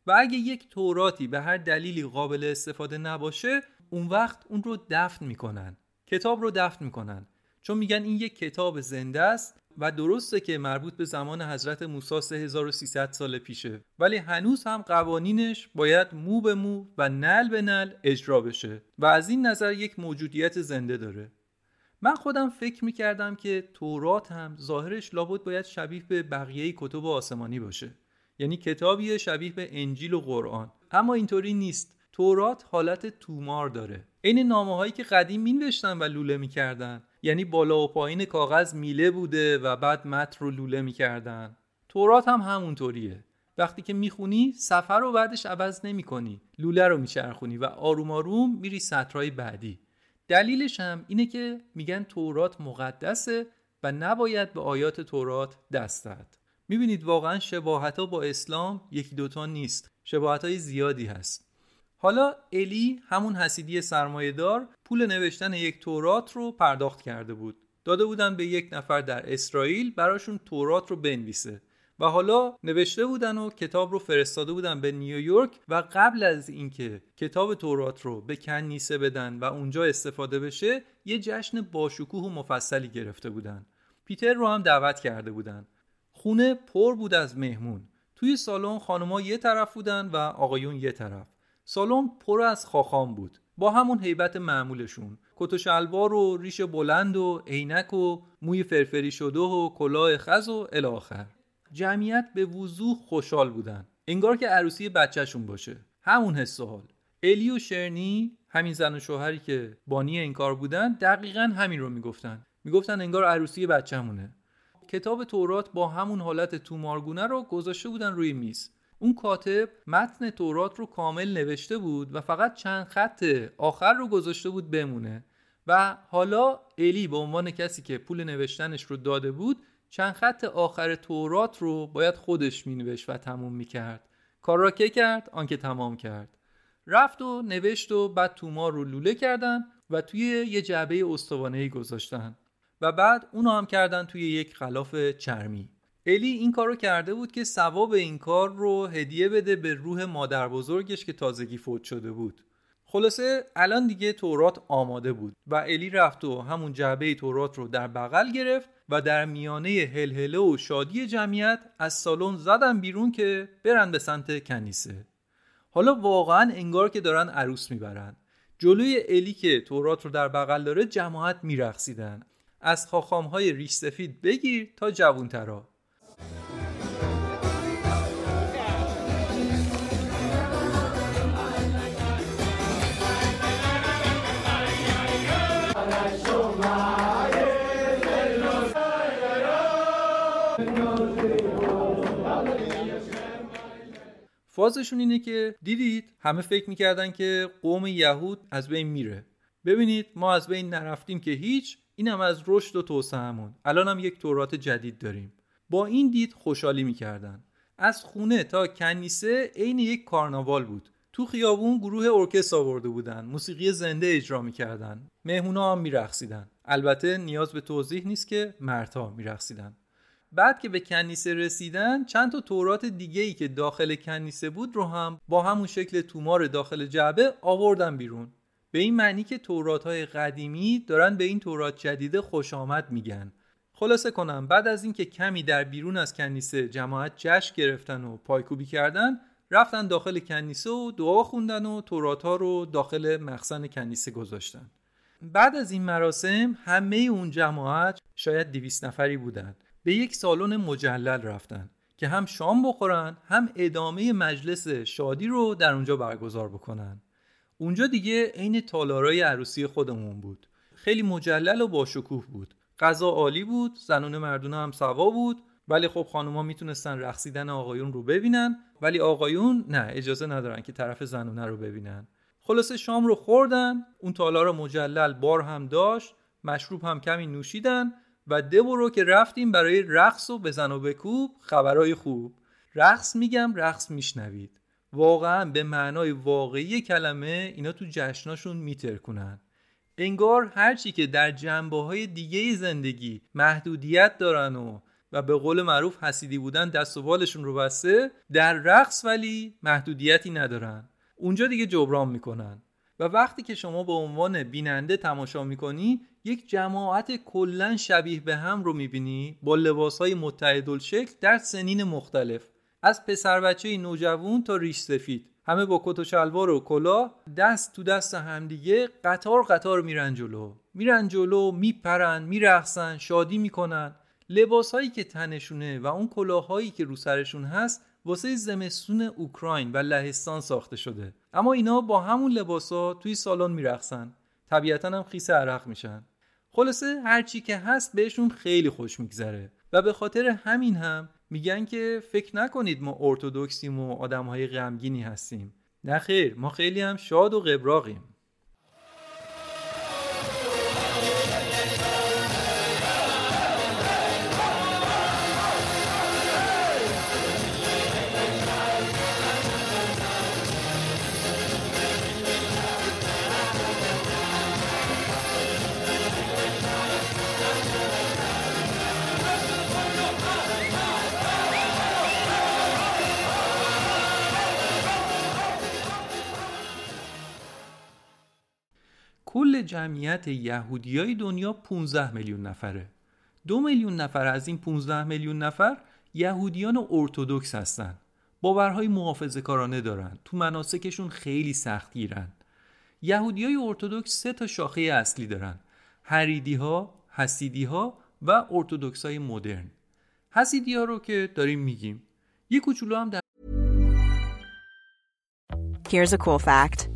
Speaker 1: و اگه یک توراتی به هر دلیلی قابل استفاده نباشه اون وقت اون رو دفن می‌کنن. کتاب رو دفن می‌کنن. چون میگن این یک کتاب زنده است و درسته که مربوط به زمان حضرت موسی 3300 سال پیشه. ولی هنوز هم قوانینش باید مو به مو و نل به نل اجرا بشه و از این نظر یک موجودیت زنده داره. من خودم فکر می‌کردم که تورات هم ظاهرش لابد باید شبیه به بقیه کتب آسمانی باشه. یعنی کتابی شبیه به انجیل و قرآن. اما اینطوری نیست. تورات حالت تومار داره. عین نامه هایی که قدیم مینوشتن و لوله می‌کردن. یعنی بالا و پایین کاغذ میله بوده و بعد متن رو لوله می‌کردن. تورات هم همونطوریه. وقتی که می‌خونی سفر رو بعدش عوض نمی کنی لوله رو میچرخونی و آروم آروم میری سطرهای بعدی. دلیلش هم اینه که میگن تورات مقدسه و نباید به آیات تورات دست داد می‌بینید واقعا شباهت با اسلام یکی دوتا نیست. شباهت های زیادی هست. حالا الی همون حسیدی دار پول نوشتن یک تورات رو پرداخت کرده بود. داده بودن به یک نفر در اسرائیل براشون تورات رو بنویسه. و حالا نوشته بودن و کتاب رو فرستاده بودن به نیویورک و قبل از اینکه کتاب تورات رو به کنیسه بدن و اونجا استفاده بشه یه جشن باشکوه و مفصلی گرفته بودن. پیتر رو هم دعوت کرده بودن. خونه پر بود از مهمون. توی سالن خانمها یه طرف بودن و آقایون یه طرف. سالن پر از خاخام بود. با همون هیبت معمولشون. کت و شلوار و ریش بلند و عینک و موی فرفری شده و کلاه خز و الاخر جمعیت به وضوح خوشحال بودن. انگار که عروسی بچهشون باشه. همون حس حال. الی و شرنی همین زن و شوهری که بانی این کار بودن دقیقا همین رو می‌گفتن. می‌گفتن انگار عروسی بچه‌مونه. کتاب تورات با همون حالت تومارگونه رو گذاشته بودن روی میز. اون کاتب متن تورات رو کامل نوشته بود و فقط چند خط آخر رو گذاشته بود بمونه. و حالا الی به عنوان کسی که پول نوشتنش رو داده بود چند خط آخر تورات رو باید خودش مینوشت و تموم می‌کرد. کار را که کرد؟ آنکه تمام کرد. رفت و نوشت و بعد تومار رو لوله کردن و توی یه جعبه استوانهی گذاشتن. و بعد اونو هم کردن توی یک غلاف چرمی. الی این کار رو کرده بود که ثواب این کار رو هدیه بده به روح مادر بزرگش که تازگی فوت شده بود. خلاصه الان دیگه تورات آماده بود و الی رفت و همون جعبه تورات رو در بغل گرفت و در میانه هلهله و شادی جمعیت از سالن زدن بیرون که برن به سمت کنیسه. حالا واقعا انگار که دارن عروس می‌برن. جلوی الی که تورات رو در بغل داره جماعت میرقصیدن. از خاخام های ریش سفید بگیر تا جوونترا. فازشون اینه که دیدید همه فکر می‌کردن که قوم یهود از بین میره. ببینید ما از بین نرفتیم که هیچ اینم از رشد و توسعهمون الان هم یک تورات جدید داریم. با این دید خوشحالی می‌کردن. از خونه تا کنیسه عین یک کارناوال بود. تو خیابون گروه ارکستر آورده بودن. موسیقی زنده اجرا می‌کردن. مهمونا هم میرقصیدن. البته نیاز به توضیح نیست که مردها میرقصیدن. بعد که به کنیسه رسیدن چند تا تورات دیگه ای که داخل کنیسه بود رو هم با همون شکل تومار داخل جعبه آوردن بیرون. به این معنی که تورات های قدیمی دارن به این تورات جدیده خوش آمد میگن. خلاصه کنم بعد از اینکه کمی در بیرون از کنیسه جماعت جشن گرفتن و پایکوبی کردن رفتن داخل کنیسه و دعا خوندن و تورات ها رو داخل مخزن کنیسه گذاشتن. بعد از این مراسم همه اون جماعت شاید دویست نفری بودند به یک سالن مجلل رفتن که هم شام بخورن هم ادامه مجلس شادی رو در اونجا برگزار بکنن. اونجا دیگه عین تالارای عروسی خودمون بود. خیلی مجلل و باشکوه بود. غذا عالی بود زنون مردونه هم سوا بود. ولی خب خانوما می‌تونستن رقصیدن آقایون رو ببینن ولی آقایون نه اجازه ندارن که طرف زنونه رو ببینن. خلاصه شام رو خوردن اون تالار مجلل بار هم داشت مشروب هم کمی نوشیدن. و برو که رفتیم برای رقص و بزن و بکوب خبرهای خوب. رقص میگم رقص میشنوید. واقعا به معنای واقعی کلمه اینا تو جشناشون میترکونن. انگار هرچی که در جنبه های دیگه زندگی محدودیت دارن و و به قول معروف حسیدی بودن دست و بالشون رو بسته در رقص ولی محدودیتی ندارن. اونجا دیگه جبران می‌کنن. و وقتی که شما به عنوان بیننده تماشا می‌کنی یک جماعت کلا شبیه به هم رو می‌بینی با لباسهای متحدالشکل در سنین مختلف. از پسر بچه نوجوان تا ریش سفید. همه با کت و شلوار و کلاه دست تو دست همدیگه قطار قطار میرن جلو. میرن جلو میپرن میرقصن شادی می‌کنن. لباسهایی که تنشونه و اون کلاههایی که رو سرشون هست واسه زمستون اوکراین و لهستان ساخته شده. اما اینا با همون لباسا توی سالن میرقصن. طبیعتا هم خیس عرق میشن. خلاصه هرچی که هست بهشون خیلی خوش میگذره. و به خاطر همین هم میگن که فکر نکنید ما ارتودکسیم و آدم های غمگینی هستیم. نه خیر ما خیلی هم شاد و قبراقیم کل جمعیت یهودیای دنیا 15 میلیون نفره. دو میلیون نفر از این 15 میلیون نفر یهودیان ارتودکس هستن باورهای محافظه کارانه دارن تو مناسکشون خیلی سخت گیرن یهودی ارتودکس سه تا شاخه اصلی دارن هریدی ها، حسیدی ها و ارتودکس های مدرن. حسیدی ها رو که داریم میگیم. یه کوچولو هم در
Speaker 4: Here's a cool fact.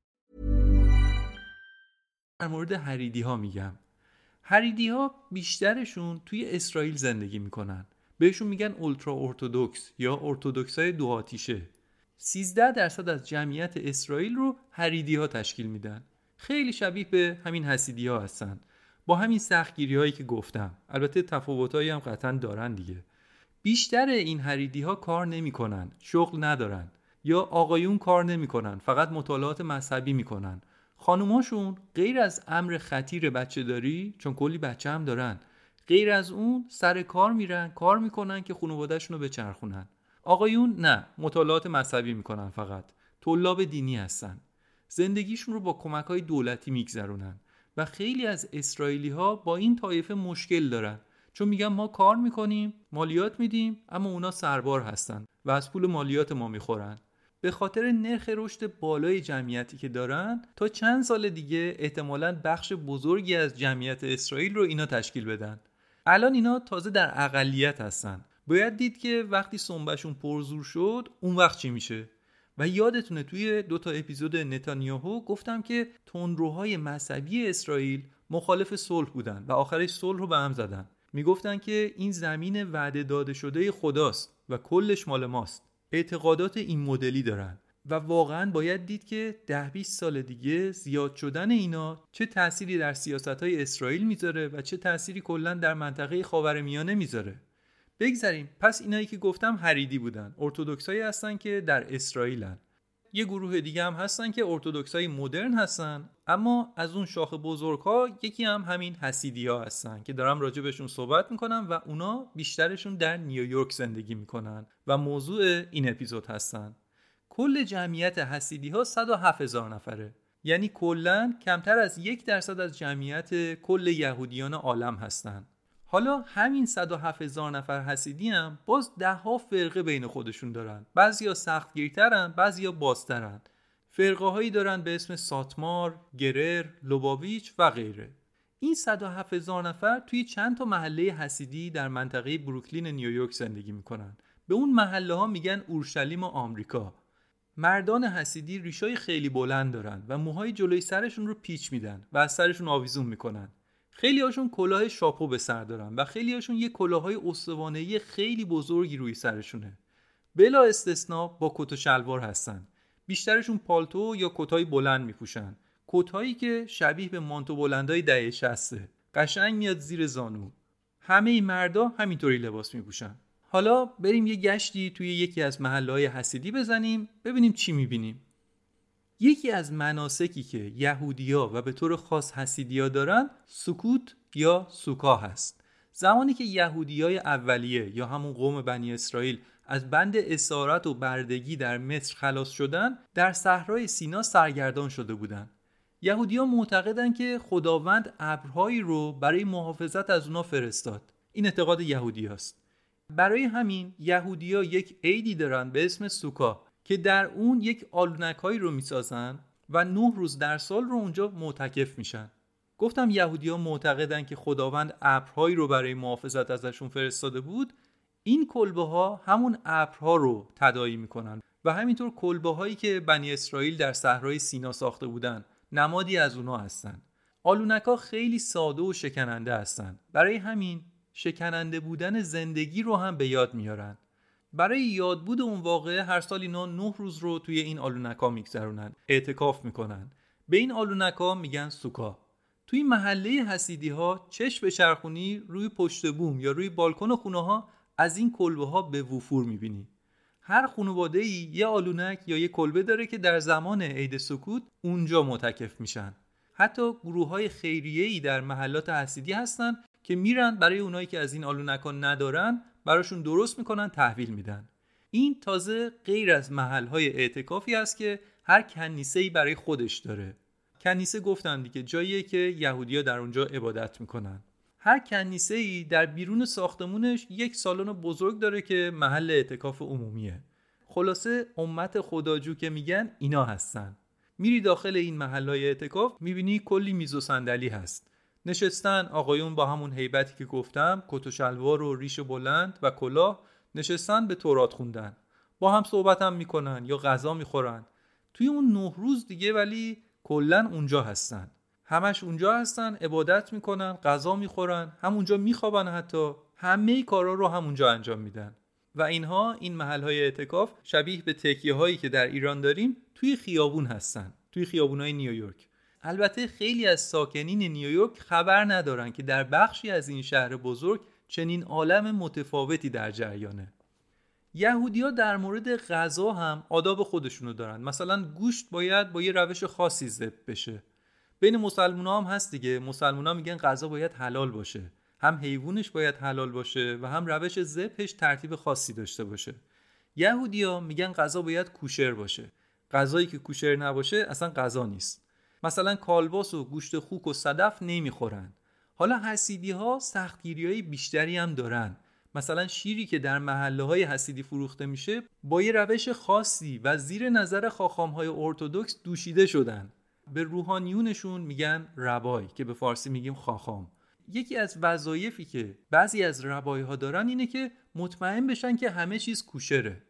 Speaker 1: در مورد هریدی ها میگم. هریدی ها بیشترشون توی اسرائیل زندگی می‌کنن. بهشون میگن اولترا ارتودکس یا ارتودکس های دو آتیشه. 13 درصد از جمعیت اسرائیل رو هریدی ها تشکیل میدن. خیلی شبیه به همین حسیدی ها هستن. با همین سختگیری هایی که گفتم. البته تفاوت هم قطعا دارن دیگه. بیشتر این هریدی ها کار نمی‌کنن. شغل ندارن. یا آقایون کار نمی‌کنن. فقط مطالعات مذهبی می‌کنن. خانوماشون غیر از امر خطیر بچه داری چون کلی بچه هم دارن غیر از اون سر کار میرن کار می‌کنن که خانوادهشون رو بچرخونن. آقایون نه مطالعات مذهبی می‌کنن فقط. طلاب دینی هستن. زندگیشون رو با کمک های دولتی میگذرونن و خیلی از اسرائیلی ها با این طایفه مشکل دارن. چون میگن ما کار می‌کنیم مالیات میدیم اما اونا سربار هستن و از پول مالیات ما می‌خورن. به خاطر نرخ رشد بالای جمعیتی که دارن تا چند سال دیگه احتمالا بخش بزرگی از جمعیت اسرائیل رو اینا تشکیل بدن. الان اینا تازه در اقلیت هستن. باید دید که وقتی سنبشون پرزور شد اون وقت چی میشه؟ و یادتونه توی دو تا اپیزود نتانیاهو گفتم که تندروهای مذهبی اسرائیل مخالف صلح بودن و آخرش صلح رو به هم زدن. می‌گفتن که این زمین وعده داده شده خداست و کلش مال ماست. اعتقادات این مدلی دارن و واقعا باید دید که ده 20 سال دیگه زیاد شدن اینا چه تأثیری در سیاست های اسرائیل می‌ذاره و چه تأثیری کلا در منطقه خاورمیانه می‌ذاره. بگذریم پس اینایی که گفتم هریدی بودن. ارتودکسایی هستن که در اسرائیلن. یه گروه دیگه هم هستن که ارتودکسای مدرن هستن. اما از اون شاخه بزرگ ها یکی هم همین حسیدی ها هستن که دارم راجع بهشون صحبت می‌کنم و اونا بیشترشون در نیویورک زندگی می‌کنن و موضوع این اپیزود هستن. کل جمعیت حسیدی ها 107 هزار نفره. یعنی کلا کمتر از یک درصد از جمعیت کل یهودیان عالم هستند حالا همین 107 هزار نفر حسیدی هم باز ده ها فرقه بین خودشون دارن. بعضیا سختگیرترن بعضیا بازترن. فرقه هایی دارن به اسم ساتمار، گرر، لوباویچ و غیره. این 107 هزار نفر توی چند تا محله حسیدی در منطقه بروکلین نیویورک زندگی می‌کنن به اون محله ها میگن اورشلیم آمریکا. مردان حسیدی ریشای خیلی بلند دارن و موهای جلوی سرشون رو پیچ میدن و از سرشون آویزون می‌کنن. خیلی هاشون کلاه شاپو به سر دارن و خیلی هاشون یه کلاهای استوانه‌ای خیلی بزرگی روی سرشونه. بلا استثنا با کت و شلوار هستن. بیشترشون پالتو یا کتای بلند میپوشن. کتهایی که شبیه به مانتو بلندای دهه شسته قشنگ میاد زیر زانو. همه این مردا همینطوری لباس میپوشن. حالا بریم یه گشتی توی یکی از محله های حسیدی بزنیم ببینیم چی می‌بینیم. یکی از مناسکی که یهودیا و به طور خاص حسیدیا دارن سکوت یا سوکا هست. زمانی که یهودیای اولیه یا همون قوم بنی اسرائیل از بند اسارت و بردگی در مصر خلاص شدن در صحرای سینا سرگردان شده بودند یهودیا معتقدند که خداوند ابرهایی رو برای محافظت از اونا فرستاد. این اعتقاد یهودیاست برای همین یهودیا یک عیدی دارن به اسم سوکا که در اون یک آلونکهایی رو می‌سازن و نه روز در سال رو اونجا معتکف میشن. گفتم یهودیا معتقدن که خداوند ابرهایی رو برای محافظت ازشون فرستاده بود. این کلبه ها همون ابرها رو تدایی می‌کنن و همینطور کلبه هایی که بنی اسرائیل در صحرای سینا ساخته بودن نمادی از اونا هستن. آلونک ها خیلی ساده و شکننده هستن. برای همین شکننده بودن زندگی رو هم به یاد میارن. برای یادبود اون واقعه هر سال اینا نه روز رو توی این آلونکا میگذرونن اعتکاف می‌کنن. به این آلونکا میگن سوکا. توی محله حسیدی ها چشم به چرخونی روی پشت بوم یا روی بالکن خونه ها از این کلبه ها به وفور می‌بینی. هر خانواده ای یه آلونک یا یه کلبه داره که در زمان عید سکوت اونجا متکف میشن. حتی گروه های خیریه ای در محلات حسیدی هستن که میرن برای اونایی که از این آلونکان ندارن براشون درست می‌کنن تحویل میدن. این تازه غیر از محل های اعتکافی است که هر کنیسه ای برای خودش داره. کنیسه گفتن دیگه جاییه که یهودیا در اونجا عبادت می‌کنن. هر کنیسه ای در بیرون ساختمونش یک سالن بزرگ داره که محل اعتکاف عمومیه. خلاصه امت خداجو که میگن اینا هستن. میری داخل این محلهای اعتکاف می‌بینی کلی میز و صندلی هست. نشستن آقایون با همون هیبتی که گفتم کت و شلوار و ریش بلند و کلاه نشستن به تورات خوندن. با هم صحبت هم می‌کنن یا غذا می‌خورن. توی اون نه روز دیگه ولی کلا اونجا هستن. همش اونجا هستن عبادت می‌کنن غذا می‌خورن همونجا میخوابن حتی. همه کارا رو همونجا انجام میدن. و اینها این محل های اعتکاف شبیه به تکیه هایی که در ایران داریم توی خیابون هستن توی خیابون های نیویورک. البته خیلی از ساکنین نیویورک خبر ندارن که در بخشی از این شهر بزرگ چنین عالم متفاوتی در جریانه. یهودیا در مورد غذا هم آداب خودشونو دارن. مثلا گوشت باید با یه روش خاصی ذبح بشه. بین مسلمان هم هست دیگه. مسلمان ها میگن غذا باید حلال باشه. هم حیوانش باید حلال باشه و هم روش ذبحش ترتیب خاصی داشته باشه. یهودیا میگن غذا باید کوشر باشه. غذایی که کوشر نباشه اصلا غذا نیست. مثلا کالباس و گوشت خوک و صدف نمی‌خورن. حالا حسیدی ها سختگیری های بیشتری هم دارن. مثلا شیری که در محله های حسیدی فروخته میشه با یه روش خاصی و زیر نظر خاخام های ارتودکس دوشیده شدن. به روحانیونشون میگن ربای که به فارسی میگیم خاخام. یکی از وظایفی که بعضی از ربای ها دارن اینه که مطمئن بشن که همه چیز کوشره.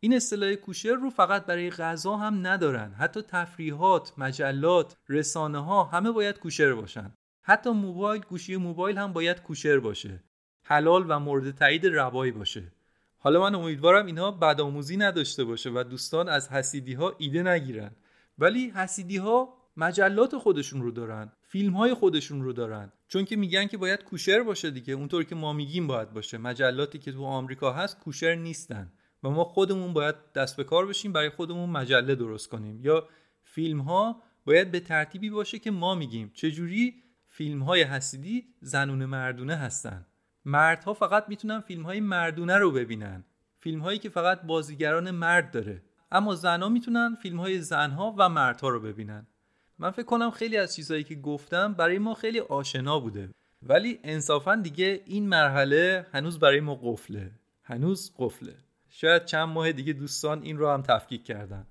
Speaker 1: این اصطلاح کوشر رو فقط برای غذا هم ندارن. حتی تفریحات، مجلات، رسانه ها همه باید کوشر باشن. حتی موبایل گوشی موبایل هم باید کوشر باشه. حلال و مورد تایید روایی باشه. حالا من امیدوارم اینها بدآموزی نداشته باشه و دوستان از حسیدی ها ایده نگیرن. ولی حسیدی ها مجلات خودشون رو دارن فیلم های خودشون رو دارن. چون که میگن که باید کوشر باشه دیگه. اونطور که ما میگیم باید باشه. مجلاتی که تو آمریکا هست کوشر نیستن. و ما خودمون باید دست به کار بشیم برای خودمون مجله درست کنیم. یا فیلم ها باید به ترتیبی باشه که ما میگیم. چجوری؟ فیلم های حسیدی زنون مردونه هستن. مردها فقط می‌تونن فیلم های مردونه رو ببینن. فیلم هایی که فقط بازیگران مرد داره. اما زنها می‌تونن فیلم های زنها و مردها رو ببینن. من فکر کنم خیلی از چیزهایی که گفتم برای ما خیلی آشنا بوده. ولی انصافا دیگه این مرحله هنوز برای ما قفله. هنوز قفله. شاید چند ماه دیگه دوستان این رو هم تفکیک کردن.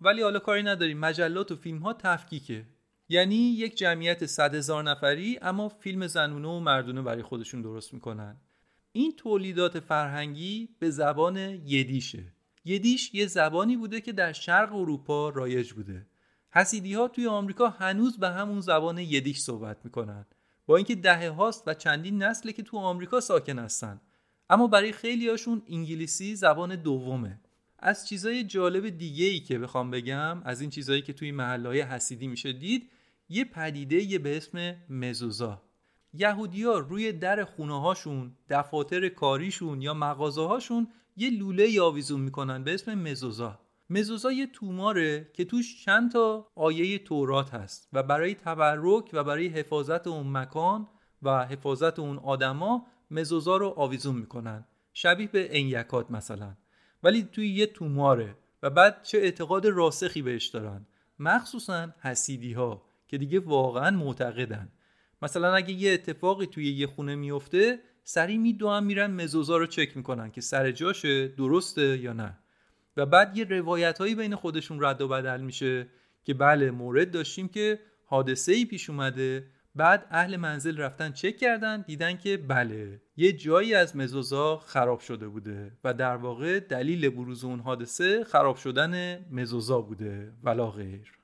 Speaker 1: ولی حالا کاری نداریم. مجلات و فیلم ها تفکیکه. یعنی یک جمعیت صد هزار نفری اما فیلم زنونه و مردونه برای خودشون درست می‌کنن. این تولیدات فرهنگی به زبان یدیشه. یدیش یه زبانی بوده که در شرق اروپا رایج بوده. حسیدی ها توی آمریکا هنوز به همون زبان یدیش صحبت می‌کنن. با اینکه دهه هاست و چندین نسله که تو آمریکا ساکن هستن. اما برای خیلی هاشون انگلیسی زبان دومه. از چیزای جالب دیگه ای که بخوام بگم از این چیزایی که توی محلهای حسیدی میشه دید یه پدیده یه به اسم مزوزا. یهودیا روی در خونه هاشون دفاتر کاریشون یا مغازه هاشون یه لوله آویزون می‌کنن به اسم مزوزا. مزوزا یه توماره که توش چند تا آیه تورات هست و برای تبرک و برای حفاظت اون مکان و حفاظت اون آدما مزوزا رو آویزون می‌کنن. شبیه به انیکات مثلا. ولی توی یه توماره و بعد چه اعتقاد راسخی بهش دارن. مخصوصا حسیدی ها که دیگه واقعا معتقدن. مثلا اگه یه اتفاقی توی یه خونه میفته سری میدوام میرن مزوزا رو چک می‌کنن که سر جاشه درسته یا نه. و بعد یه روایت هایی بین خودشون رد و بدل میشه که بله مورد داشتیم که حادثه ای پیش اومده بعد اهل منزل رفتن چک کردن دیدن که بله یه جایی از مزوزا خراب شده بوده و در واقع دلیل بروز اون حادثه خراب شدن مزوزا بوده ولا غیر.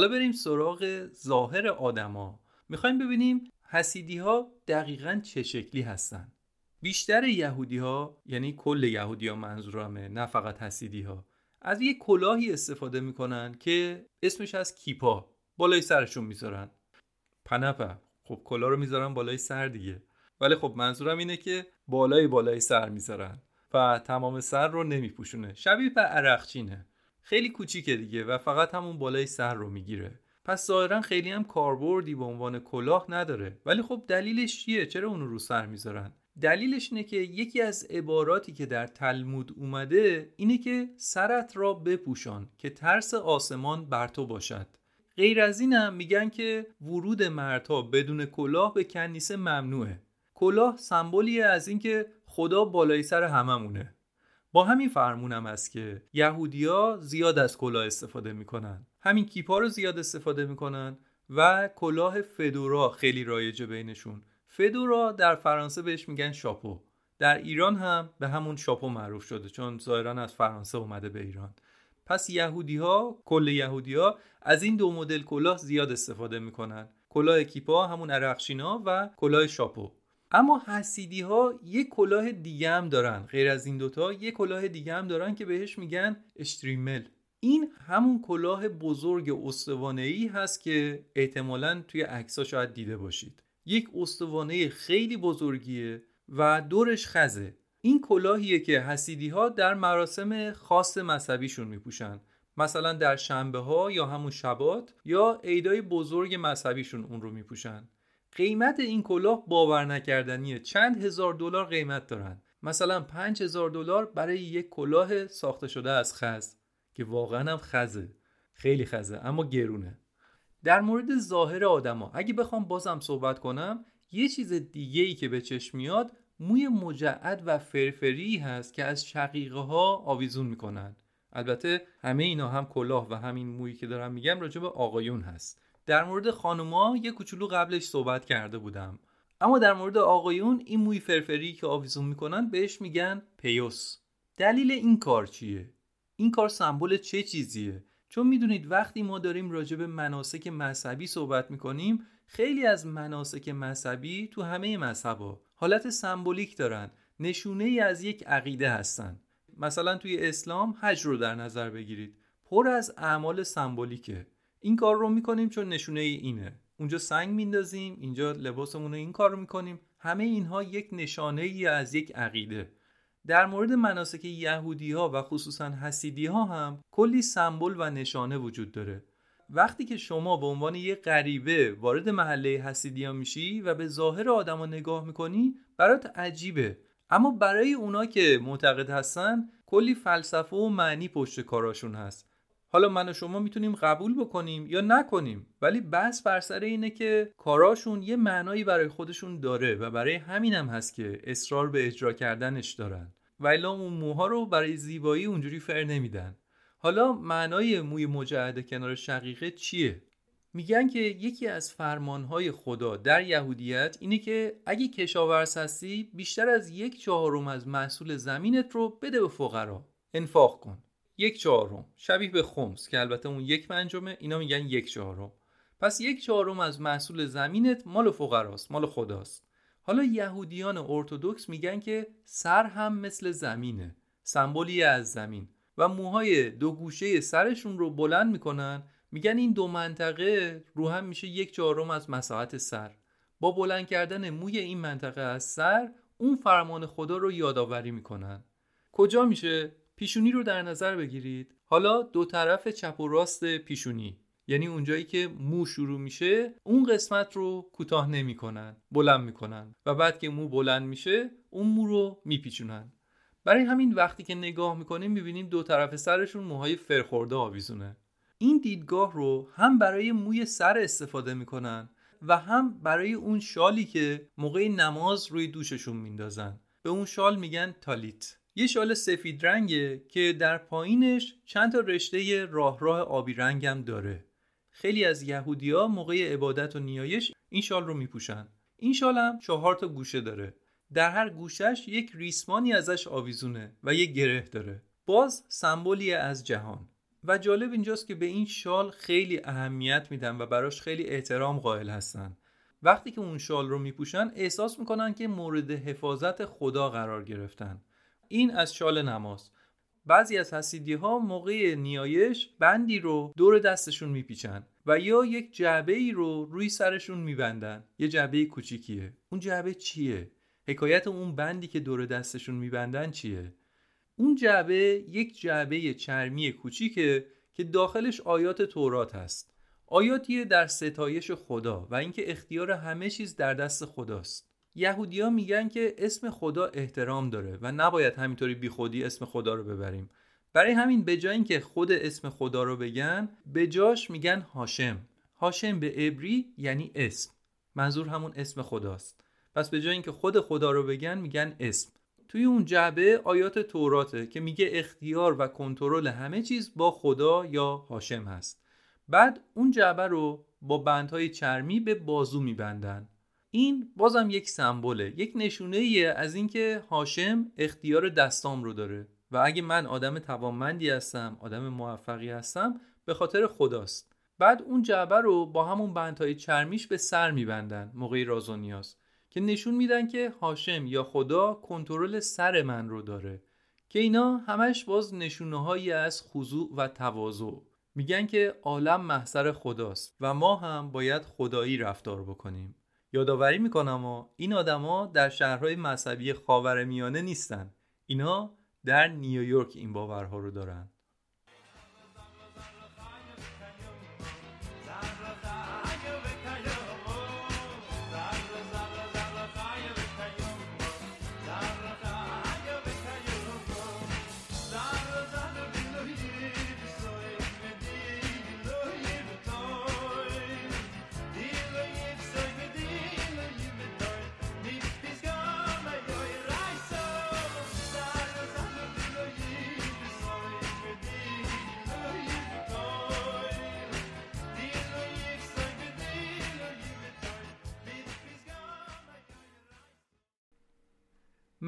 Speaker 1: حالا بریم سراغ ظاهر آدما. می‌خوایم ببینیم حسیدی ها دقیقا چه شکلی هستن. بیشتر یهودی ها یعنی کل یهودی ها منظورمه نه فقط حسیدی ها از یک کلاهی استفاده می‌کنن که اسمش از کیپا بالای سرشون می‌ذارن. پنپه. خب کلاه رو می‌ذارن بالای سر دیگه. ولی خب منظورم اینه که بالای بالای سر می‌ذارن و تمام سر رو نمیپوشونه. شبیه به عرقچینه. خیلی کوچیکه دیگه و فقط همون بالای سر رو می‌گیره. پس ظاهرا خیلی هم کاربردی به عنوان کلاه نداره. ولی خب دلیلش چیه؟ چرا اونو رو سر می‌ذارن؟ دلیلش اینه که یکی از عباراتی که در تلمود اومده اینه که سرت را بپوشان که ترس آسمان بر تو باشد. غیر از اینم میگن که ورود مردها بدون کلاه به کنیسه ممنوعه. کلاه سمبولیه از اینکه خدا بالای سر هممونه. با همین فرمونم است که یهودیا زیاد از کلاه استفاده می‌کنن. همین کیپا رو زیاد استفاده می‌کنن و کلاه فدورا خیلی رایجه بینشون. فدورا در فرانسه بهش میگن شاپو. در ایران هم به همون شاپو معروف شده چون ظاهرا از فرانسه اومده به ایران. پس یهودی ها کل یهودی ها از این دو مدل کلاه زیاد استفاده می‌کنن. کلاه کیپا همون عرقچینا و کلاه شاپو. اما حسیدی ها یه کلاه دیگه هم دارن. غیر از این دوتا یه کلاه دیگه هم دارن که بهش میگن اشتریمل این همون کلاه بزرگ استوانه ای هست که احتمالا توی عکسا شاید دیده باشید. یک استوانه خیلی بزرگیه و دورش خزه. این کلاهیه که حسیدی ها در مراسم خاص مذهبیشون میپوشن. مثلا در شنبه ها یا همون شبات یا عیدای بزرگ مذهبیشون اون رو میپوشن. قیمت این کلاه باور نکردنیه. چند هزار دلار قیمت دارن. مثلا پنج هزار دلار برای یک کلاه ساخته شده از خز که واقعا هم خزه. خیلی خزه اما گرونه. در مورد ظاهر آدما اگه بخوام بازم صحبت کنم یه چیز دیگه ای که به چشم میاد موی مجعد و فرفری هست که از شقیقه ها آویزون می‌کنن. البته همه اینا هم کلاه و همین مویی که دارم میگم راجع به آقایون هست. در مورد خانوما یه کوچولو قبلش صحبت کرده بودم. اما در مورد آقایون این موی فرفری که آویزون می‌کنن بهش میگن پیوس. دلیل این کار چیه؟ این کار سمبل چه چیزیه؟ چون می‌دونید وقتی ما داریم راجع به مناسک مذهبی صحبت می‌کنیم خیلی از مناسک مذهبی تو همه مذهبا حالت سمبولیک دارن. نشونه ای از یک عقیده هستن. مثلا توی اسلام حج رو در نظر بگیرید. پر از اعمال سمبولیکه. این کار رو می‌کنیم چون نشونه ای اینه. اونجا سنگ میندازیم اینجا لباسمون رو این کار رو می‌کنیم. همه اینها یک نشانه ای از یک عقیده. در مورد مناسک یهودی ها و خصوصا حسیدی ها هم کلی سمبل و نشانه وجود داره. وقتی که شما به عنوان یه غریبه وارد محله حسیدی ها میشی و به ظاهر آدما نگاه می‌کنی برات عجیبه. اما برای اونا که معتقد هستن کلی فلسفه و معنی پشت کاراشون هست. حالا من و شما می‌تونیم قبول بکنیم یا نکنیم ولی بس بر سر اینه که کاراشون یه معنایی برای خودشون داره و برای همینم هم هست که اصرار به اجرا کردنش دارن. و اون موها رو برای زیبایی اونجوری فر نمیدن. حالا معنای موی مجعد کنار شقیقه چیه؟ میگن که یکی از فرمانهای خدا در یهودیت اینه که اگه کشاورز هستی بیشتر از یک چهارم از محصول زمینت رو بده به فقرا. انفاق کن. یک چهارم. شبیه به خمس که البته اون یک پنجمه اینا میگن یک چهارم. پس یک چهارم از محصول زمینت مال فقراست مال خداست. حالا یهودیان ارتودکس میگن که سر هم مثل زمینه سمبولی از زمین. و موهای دو گوشه سرشون رو بلند می‌کنن میگن این دو منطقه رو هم میشه یک چهارم از مساحت سر. با بلند کردن موی این منطقه از سر اون فرمان خدا رو یادآوری می‌کنن. کجا میشه؟ پیشونی رو در نظر بگیرید. حالا دو طرف چپ و راست پیشونی. یعنی اونجایی که مو شروع میشه اون قسمت رو کوتاه نمی‌کنن بلند می‌کنن. و بعد که مو بلند میشه اون مو رو میپیچونن. برای همین وقتی که نگاه می‌کنیم می‌بینیم دو طرف سرشون موهای فرخورده آویزونه. این دیدگاه رو هم برای موی سر استفاده می‌کنن و هم برای اون شالی که موقع نماز روی دوششون میندازن. به اون شال میگن تالیت. یه شال سفید رنگه که در پایینش چند تا رشته راه راه آبی رنگم داره. خیلی از یهودیا موقع عبادت و نیایش این شال رو میپوشن. این شال هم چهار تا گوشه داره. در هر گوشش یک ریسمانی ازش آویزونه و یک گره داره. باز سمبولی از جهان. و جالب اینجاست که به این شال خیلی اهمیت میدن و براش خیلی احترام قائل هستن. وقتی که اون شال رو میپوشن احساس می‌کنن که مورد حفاظت خدا قرار گرفتن. این از شال نماز بعضی از حسیدی ها موقع نیایش بندی رو دور دستشون میپیچن و یا یک جعبه ای رو روی سرشون میبندن. یه جعبه کوچیکیه. اون جعبه چیه؟ حکایت اون بندی که دور دستشون میبندن چیه؟ اون جعبه یک جعبه چرمی کوچیکه که داخلش آیات تورات هست. آیاتی در ستایش خدا و اینکه اختیار همه چیز در دست خداست. یهودیا میگن که اسم خدا احترام داره و نباید همینطوری بیخودی اسم خدا رو ببریم. برای همین به جای اینکه خود اسم خدا رو بگن به جاش میگن هاشم. هاشم به عبری یعنی اسم. منظور همون اسم خداست. پس به جای اینکه خود خدا رو بگن میگن اسم. توی اون جعبه آیات توراته که میگه اختیار و کنترل همه چیز با خدا یا هاشم هست. بعد اون جعبه رو با بندهای چرمی به بازو میبندن. این بازم یک سمبله یک نشونه ایه از اینکه هاشم اختیار دستام رو داره و اگه من آدم توانمندی هستم آدم موفقی هستم به خاطر خداست. بعد اون جعبه رو با همون بندهای چرمیش به سر میبندن موقع راز و نیاز که نشون میدن که هاشم یا خدا کنترل سر من رو داره که اینا همش باز نشونه هایی از خضوع و تواضع. میگن که عالم محضر خداست و ما هم باید خدایی رفتار بکنیم. یادآوری می‌کنم و این آدما در شهرهای مذهبی خاورمیانه نیستن. اینا در نیویورک این باورها رو دارن.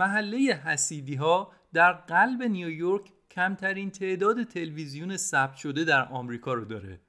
Speaker 1: محله حسیدی ها در قلب نیویورک کمترین تعداد تلویزیون ثبت شده در آمریکا رو داره.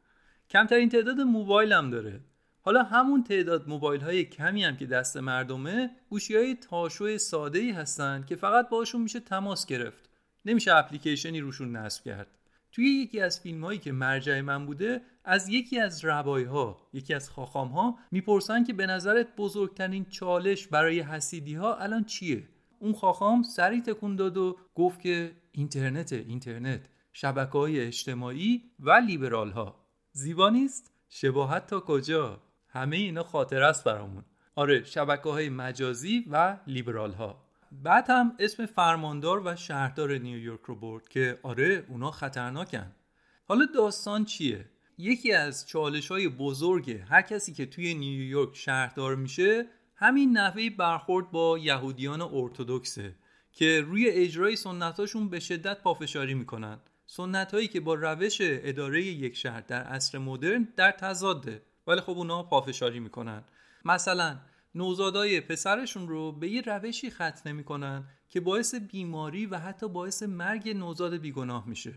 Speaker 1: کمترین تعداد موبایل هم داره. حالا همون تعداد موبایل های کمی هم که دست مردمه گوشی های تاشو ساده ای هستن که فقط باشون میشه تماس گرفت. نمیشه اپلیکیشنی روشون نصب کرد. توی یکی از فیلم هایی که مرجع من بوده از یکی از ربای ها یکی از خاخام ها می‌پرسن که به نظرت بزرگترین چالش برای حسیدی ها الان چیه؟ اون خاخام سری تکون داد و گفت که اینترنت اینترنت شبکه های اجتماعی و لیبرال ها زیبا نیست؟ شباهت تا کجا؟ همه اینا خاطر است برامون. آره شبکه های مجازی و لیبرال ها بعد هم اسم فرماندار و شهردار نیویورک رو برد که آره اونا خطرناکن. حالا داستان چیه؟ یکی از چالش های بزرگ هر کسی که توی نیویورک شهردار میشه همین نحوه برخورد با یهودیان ارتودکسه که روی اجرای سنتاشون به شدت پافشاری می‌کنن. سنت هایی که با روش اداره یک شهر در عصر مدرن در تضاده ولی خب اونا پافشاری می‌کنن. مثلا نوزادای پسرشون رو به یه روشی ختنه می‌کنن که باعث بیماری و حتی باعث مرگ نوزاد بیگناه میشه.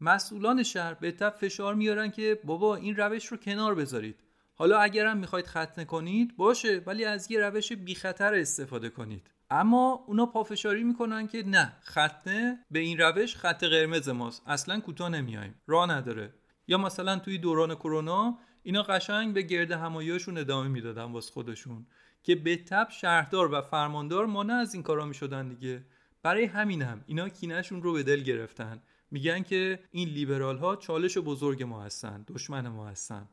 Speaker 1: مسئولان شهر به تب فشار میارن که بابا این روش رو کنار بذارید. حالا اگرم می‌خواید ختنه کنید باشه ولی از یه روش بی خطر استفاده کنید. اما اونا پافشاری می‌کنن که نه ختنه به این روش خط قرمز ماست. اصلا کوتاه نمیایم راه نداره. یا مثلا توی دوران کرونا اینا قشنگ به گرد هماییاشون ادامه می‌دادن واسه خودشون که به تب شهردار و فرماندار مانع از این کارا می‌شدن دیگه. برای همین هم اینا کینهشون رو به دل گرفتن. میگن که این لیبرال ها چالش بزرگ ما هستن دشمن ما هستن.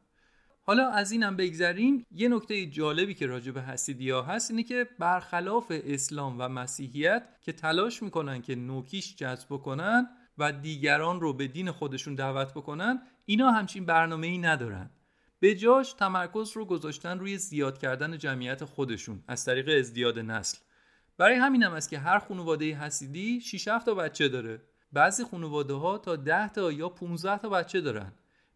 Speaker 1: حالا از اینم بگذریم یه نکته جالبی که راجع به حسیدیا هست اینه که برخلاف اسلام و مسیحیت که تلاش می‌کنن که نوکیش جذب کنن و دیگران رو به دین خودشون دعوت بکنن اینا همچین برنامه ای ندارن. به جاش تمرکز رو گذاشتن روی زیاد کردن جمعیت خودشون از طریق ازدیاد نسل. برای همین هم است که هر خانواده حسیدی 6 تا بچه داره. بعضی خانواده ها تا 10 تا یا 15 تا بچه دارن.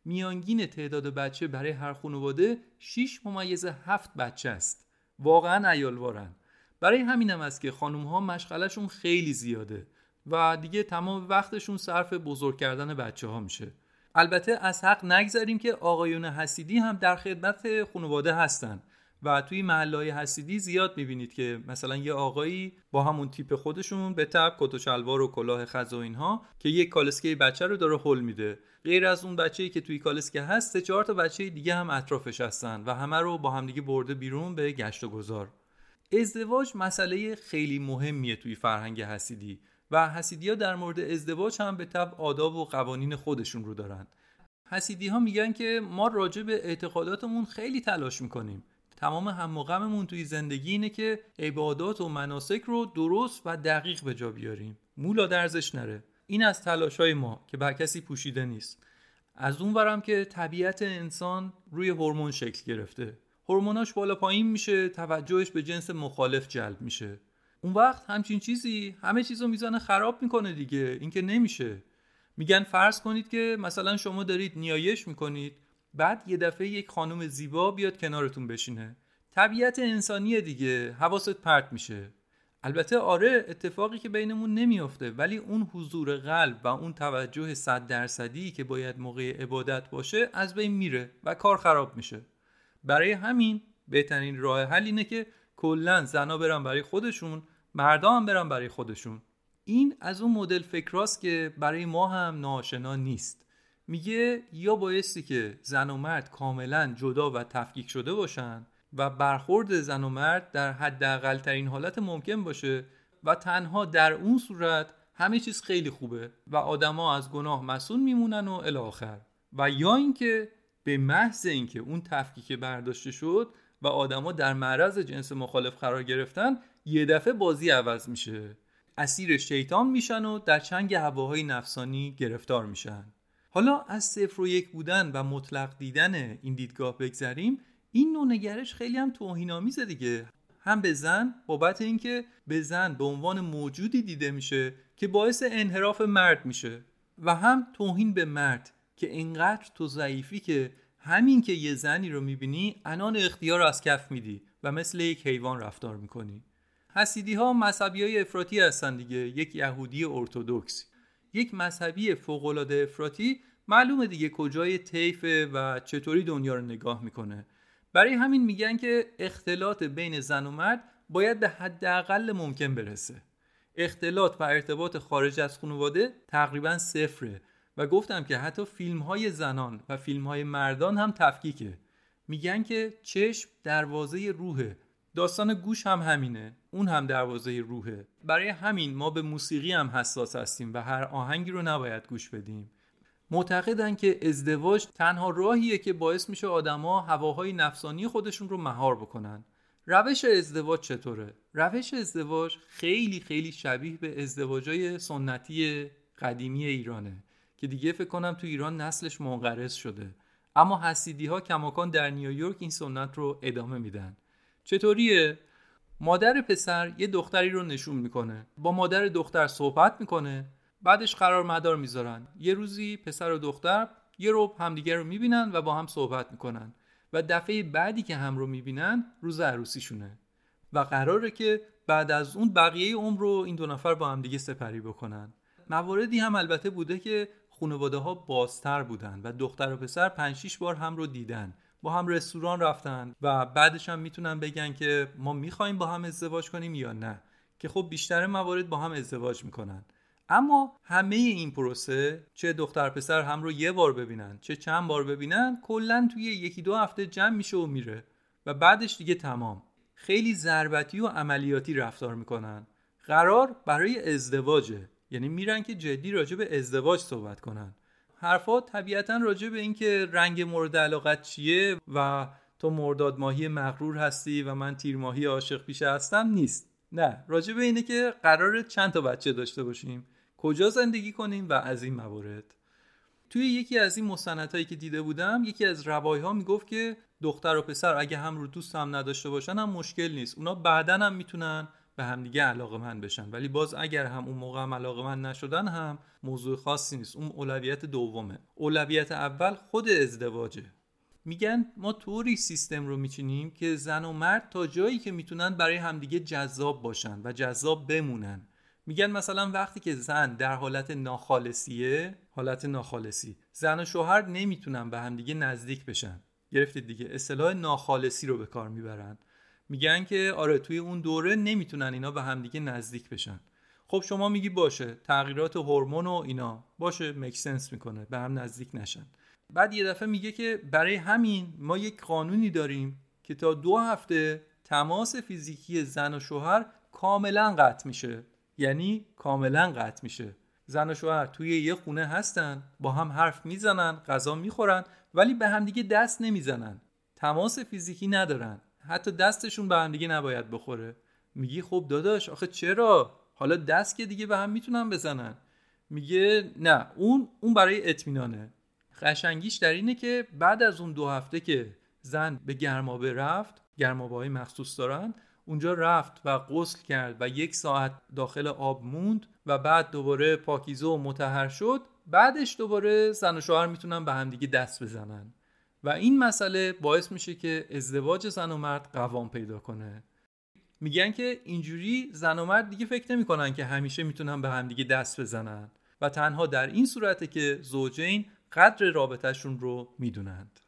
Speaker 1: میانگین تعداد بچه برای هر خانواده 6 ممیز 7 بچه است. واقعا ایالوارن برای همین هم است که خانم ها مشغلشون خیلی زیاده و دیگه تمام وقتشون صرف بزرگ کردن بچه ها میشه. البته از حق نگذاریم که آقایون حسیدی هم در خدمت خانواده هستن. و توی محلهای حسیدی زیاد می‌بینید که مثلا یه آقایی با همون تیپ خودشون به تب کت و شلوار و کلاه خز و اینها که یک کالسکه بچه رو داره حل میده. غیر از اون بچه‌ای که توی کالسکه هست سه چهار تا بچه دیگه هم اطرافش هستن و همه رو با همدیگه برده بیرون به گشت و گذار. ازدواج مسئله خیلی مهمیه توی فرهنگ حسیدی و حسیدی در مورد ازدواج هم به طب آداب و قوانین خودشون رو دارن. حسیدی ها میگن که ما راجع به اعتقاداتمون خیلی تلاش می‌کنیم. تمام هم و توی زندگی اینه که عبادات و مناسک رو درست و دقیق به جا بیاریم. مولا درزش نره. این از تلاش های ما که بر کسی پوشیده نیست. از اون ورم که طبیعت انسان روی هورمون شکل گرفته. هورموناش بالا پایین میشه توجهش به جنس مخالف جلب میشه. اون وقت همچین چیزی همه چیزو می‌زنه خراب می‌کنه دیگه. این که نمیشه. میگن فرض کنید که مثلا شما دارید نیایش می‌کنید. بعد یه دفعه یک خانم زیبا بیاد کنارتون بشینه. طبیعت انسانی دیگه حواست پرت میشه. البته آره اتفاقی که بینمون نمیافته ولی اون حضور قلب و اون توجه صد درصدی که باید موقع عبادت باشه از بین میره و کار خراب میشه. برای همین بهترین راه حل اینه که کلا زنا برن برای خودشون مردا هم برن برای خودشون. این از اون مدل فکراست که برای ما هم ناشنا نیست. میگه یا بایستی که زن و مرد کاملا جدا و تفکیک شده باشن و برخورد زن و مرد در حداقل ترین حالت ممکن باشه و تنها در اون صورت همه چیز خیلی خوبه و آدما از گناه مسئول میمونن و الاخر و یا اینکه به محض اینکه اون تفکیک برداشته شد و آدما در معرض جنس مخالف قرار گرفتن یه دفعه بازی عوض میشه. اسیر شیطان میشن و در چنگ هواهای نفسانی گرفتار میشن. حالا از صفر و یک بودن و مطلق دیدن این دیدگاه بگذریم این نوع نگرش خیلی هم توهینآمیزه دیگه. هم به زن بابت اینکه به زن به عنوان موجودی دیده میشه که باعث انحراف مرد میشه و هم توهین به مرد که اینقدر تو ضعیفی که همین که یه زنی رو می‌بینی انان اختیار رو از کف میدی و مثل یک حیوان رفتار می‌کنی. حسیدی ها مذهبی های افراطی هستن دیگه یک یهودی ارتودکس. یک مذهبی فوقالعاده افراطی معلومه دیگه کجای طیفه و چطوری دنیا رو نگاه می‌کنه. برای همین میگن که اختلاط بین زن و مرد باید به حداقل ممکن برسه. اختلاط و ارتباط خارج از خانواده تقریبا صفره و گفتم که حتی فیلم های زنان و فیلم های مردان هم تفکیکه. میگن که چشم دروازه روحه. داستان گوش هم همینه اون هم دروازه روحه. برای همین ما به موسیقی هم حساس هستیم و هر آهنگی رو نباید گوش بدیم. معتقدن که ازدواج تنها راهیه که باعث میشه آدما هواهای نفسانی خودشون رو مهار بکنن. روش ازدواج چطوره؟ روش ازدواج خیلی خیلی شبیه به ازدواجای سنتی قدیمی ایرانه که دیگه فکر کنم تو ایران نسلش منقرض شده. اما حسیدی ها کماکان در نیویورک این سنت رو ادامه میدن. چطوریه؟ مادر پسر یه دختری رو نشون می‌کنه. با مادر دختر صحبت می‌کنه. بعدش قرار مدار می‌ذارن. یه روزی پسر و دختر یه روب همدیگه رو می‌بینن و با هم صحبت می‌کنن. و دفعه بعدی که هم رو می‌بینن روز عروسیشونه. و قراره که بعد از اون بقیه عمر رو این دو نفر با هم دیگه سپری بکنن. مواردی هم البته بوده که خانواده ها بازتر بودن و دختر و پسر 5 6 بار هم رو دیدن. با هم رستوران رفتن و بعدش هم می‌تونن بگن که ما می‌خوایم با هم ازدواج کنیم یا نه. که خب بیشتر موارد با هم ازدواج می‌کنن. اما همه این پروسه چه دختر پسر هم رو یه بار ببینن چه چند بار ببینن کلا توی یکی دو هفته جمع میشه و میره و بعدش دیگه تمام. خیلی ضربتی و عملیاتی رفتار می‌کنن. قرار برای ازدواجه. یعنی میرن که جدی راجع به ازدواج صحبت کنن. حرفا طبیعتا راجع به اینکه رنگ مورد علاقت چیه و تو مرداد ماهی مغرور هستی و من تیر ماهی عاشق پیشه هستم نیست. نه راجع به اینه که قرار چند تا بچه داشته باشیم. کجا زندگی کنیم و از این موارد. توی یکی از این مستندهایی که دیده بودم یکی از روایی ها می‌گفت که دختر و پسر اگه هم رو دوست هم نداشته باشن هم مشکل نیست. اونا بعدا هم می‌تونن به همدیگه علاقه من بشن. ولی باز اگر هم اون موقع هم علاقه من نشدن هم موضوع خاصی نیست. اون اولویت دومه. اولویت اول خود ازدواجه. میگن ما طوری سیستم رو میچینیم که زن و مرد تا جایی که می‌تونن برای همدیگه جذاب باشن و جذاب بمونن. میگن مثلا وقتی که زن در حالت ناخالصیه حالت ناخالصی. زن و شوهر نمی‌تونن به همدیگه نزدیک بشن. گرفتید دیگه. اصطلاح ناخالصی رو به کار می‌برن. میگن که آره توی اون دوره نمی‌تونن اینا به همدیگه نزدیک بشن. خب شما میگی باشه تغییرات هورمون و اینا. باشه مکسنس می‌کنه. به هم نزدیک نشن. بعد یه دفعه میگه که برای همین ما یک قانونی داریم که تا دو هفته تماس فیزیکی زن و شوهر کاملا قطع میشه. یعنی کاملا قطع میشه. زن و شوهر توی یه خونه هستن با هم حرف می‌زنن غذا می‌خورن ولی به همدیگه دست نمی‌زنن. تماس فیزیکی ندارن. حتی دستشون به همدیگه نباید بخوره. میگی خب داداش آخه چرا؟ حالا دست که دیگه به هم می‌تونن بزنن. میگه نه اون اون برای اطمینانه. قشنگیش در اینه که بعد از اون دو هفته که زن به گرمابه رفت گرمابه های مخصوص دارن اونجا رفت و غسل کرد و یک ساعت داخل آب موند و بعد دوباره پاکیزه و متحر شد. بعدش دوباره زن و شوهر می‌تونن به همدیگه دست بزنن. و این مسئله باعث میشه که ازدواج زن و مرد قوام پیدا کنه. میگن که اینجوری زن و مرد دیگه فکر نمی‌کنن که همیشه می‌تونن به همدیگه دست بزنن و تنها در این صورته که زوجین قدر رابطهشون رو می‌دونند.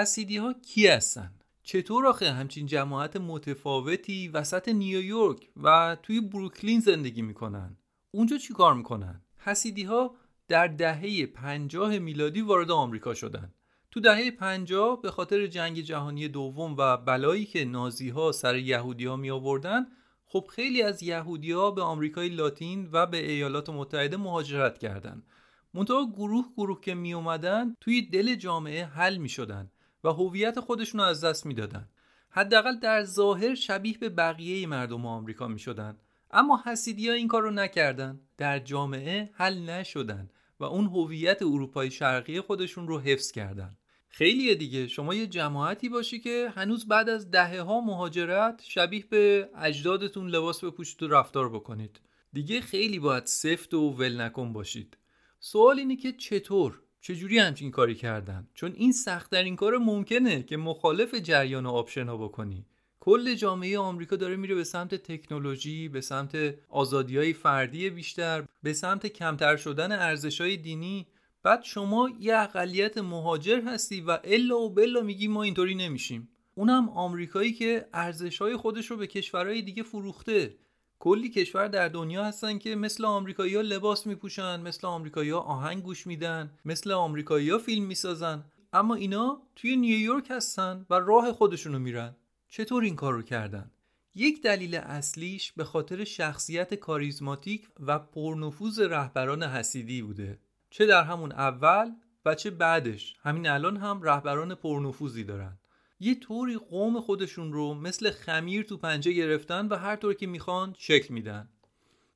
Speaker 1: حسیدی ها کی هستن؟ چطور آخه همچین جماعت متفاوتی وسط نیویورک و توی بروکلین زندگی می‌کنن؟ اونجا چی کار می‌کنن؟ حسیدی ها در دهه پنجاه میلادی وارد آمریکا شدن تو دهه پنجاه به خاطر جنگ جهانی دوم و بلایی که نازی ها سر یهودی ها می آوردن خب خیلی از یهودی ها به آمریکای لاتین و به ایالات متحده مهاجرت کردند. منتها گروه گروه که می اومدن توی دل جامعه حل می شدن و هویت خودشون رو از دست می‌دادن حداقل در ظاهر شبیه به بقیه مردم آمریکا می شدن اما حسیدی ها این کار رو نکردن. در جامعه حل نشدن و اون هویت اروپای شرقی خودشون رو حفظ کردن. خیلی دیگه. شما یه جماعتی باشی که هنوز بعد از دهه ها مهاجرت شبیه به اجدادتون لباس بپوشید و رفتار بکنید. دیگه خیلی باید سفت و ول نکن باشید. سوال اینه که چطور؟ چجوری همچین کاری کردن؟ چون این سختترین کار ممکنه که مخالف جریان آبشنا بکنی. کل جامعه آمریکا داره میره به سمت تکنولوژی به سمت آزادی های فردی بیشتر به سمت کمتر شدن ارزش های دینی. بعد شما یه اقلیت مهاجر هستی و الا و بلا میگی ما اینطوری نمیشیم. اونم آمریکایی که ارزش های خودش رو به کشورهای دیگه فروخته. کلی کشور در دنیا هستن که مثل آمریکایی ها لباس میپوشن مثل آمریکایی ها آهنگ گوش میدن مثل آمریکایی ها فیلم می‌سازن. اما اینا توی نیویورک هستن و راه خودشونو میرن. چطور این کار رو کردن؟ یک دلیل اصلیش به خاطر شخصیت کاریزماتیک و پرنفوذ رهبران حسیدی بوده. چه در همون اول و چه بعدش. همین الان هم رهبران پرنفوذی دارن. یه طوری قوم خودشون رو مثل خمیر تو پنجه گرفتن و هر طور که می‌خوان شکل میدن.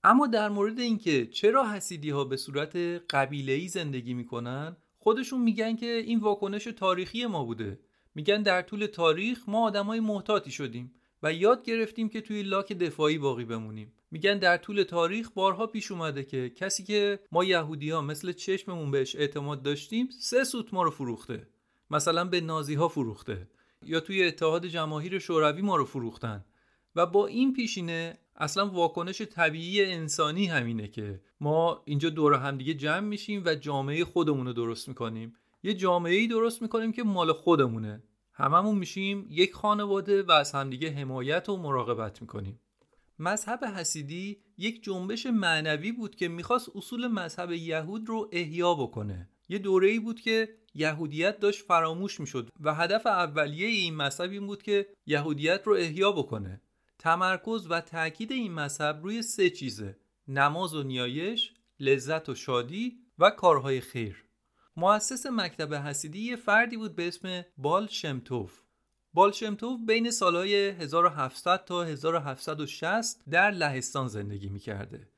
Speaker 1: اما در مورد اینکه چرا حسیدی ها به صورت قبیله زندگی می‌کنن خودشون میگن که این واکنش تاریخی ما بوده. میگن در طول تاریخ ما آدمای محتاطی شدیم و یاد گرفتیم که توی لاک دفاعی باقی بمونیم. میگن در طول تاریخ بارها پیش اومده که کسی که ما یهودی ها مثل چشممون بهش اعتماد داشتیم سه سوت ما رو فروخته. مثلا به نازی ها فروخته. یا توی اتحاد جماهیر شوروی ما رو فروختن. و با این پیشینه اصلا واکنش طبیعی انسانی همینه که ما اینجا دور همدیگه جمع میشیم و جامعه خودمون رو درست می‌کنیم. یه جامعه ای درست می‌کنیم که مال خودمونه. هممون میشیم یک خانواده و از همدیگه حمایت و مراقبت می‌کنیم. مذهب حسیدی یک جنبش معنوی بود که می‌خواست اصول مذهب یهود رو احیا بکنه. یه دوره ای بود که یهودیت داشت فراموش می‌شد و هدف اولیه این مذهب این بود که یهودیت رو احیا بکنه. تمرکز و تاکید این مذهب روی سه چیزه نماز و نیایش لذت و شادی و کارهای خیر. مؤسس مکتب حسیدی یه فردی بود به اسم بال شمتوف بال شمتوف بین سالهای 1700 تا 1760 در لهستان زندگی می‌کرده.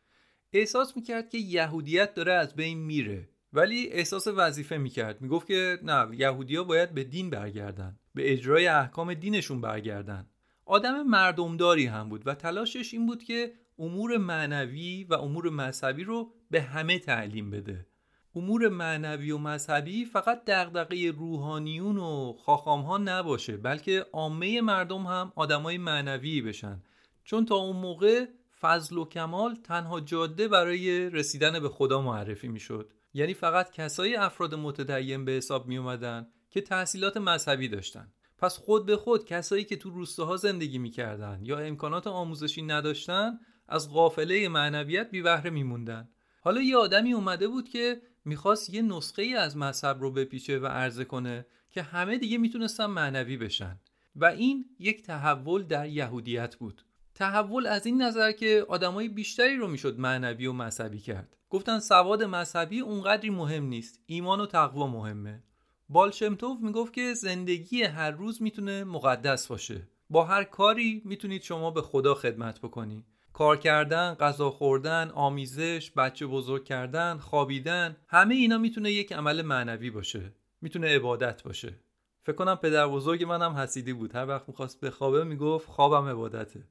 Speaker 1: احساس می‌کرد که یهودیت داره از بین میره ولی احساس وظیفه می‌کرد. می‌گفت که نه یهودیا باید به دین برگردن به اجرای احکام دینشون برگردن. آدم مردمداری هم بود و تلاشش این بود که امور معنوی و امور مذهبی رو به همه تعلیم بده. امور معنوی و مذهبی فقط دغدغه روحانیون و خاخام ها نباشه بلکه عامه مردم هم آدمای معنوی بشن. چون تا اون موقع فضل و کمال تنها جاده برای رسیدن به خدا معرفی می‌شد. یعنی فقط کسای افراد متدین به حساب می اومدن که تحصیلات مذهبی داشتن. پس خود به خود کسایی که تو روستاها زندگی می‌کردن یا امکانات آموزشی نداشتن از قافله معنویت بی بهره میموندن. حالا یه آدمی اومده بود که می‌خواست یه نسخه ای از مذهب رو بپیچه و عرضه کنه که همه دیگه می‌تونستن معنوی بشن. و این یک تحول در یهودیت بود. تحول از این نظر که آدمای بیشتری رو می‌شد معنوی و مذهبی کرد. گفتن سواد مذهبی اونقدری مهم نیست. ایمان و تقوا مهمه. بالشمتوف می‌گفت که زندگی هر روز می‌تونه مقدس باشه. با هر کاری می‌تونید شما به خدا خدمت بکنی. کار کردن، غذا خوردن، آمیزش، بچه بزرگ کردن، خوابیدن همه اینا می‌تونه یک عمل معنوی باشه. می‌تونه عبادت باشه. فکر کنم پدر بزرگ منم حسیدی بود. هر وقت می‌خواست بخوابه می‌گفت خوابم عبادته.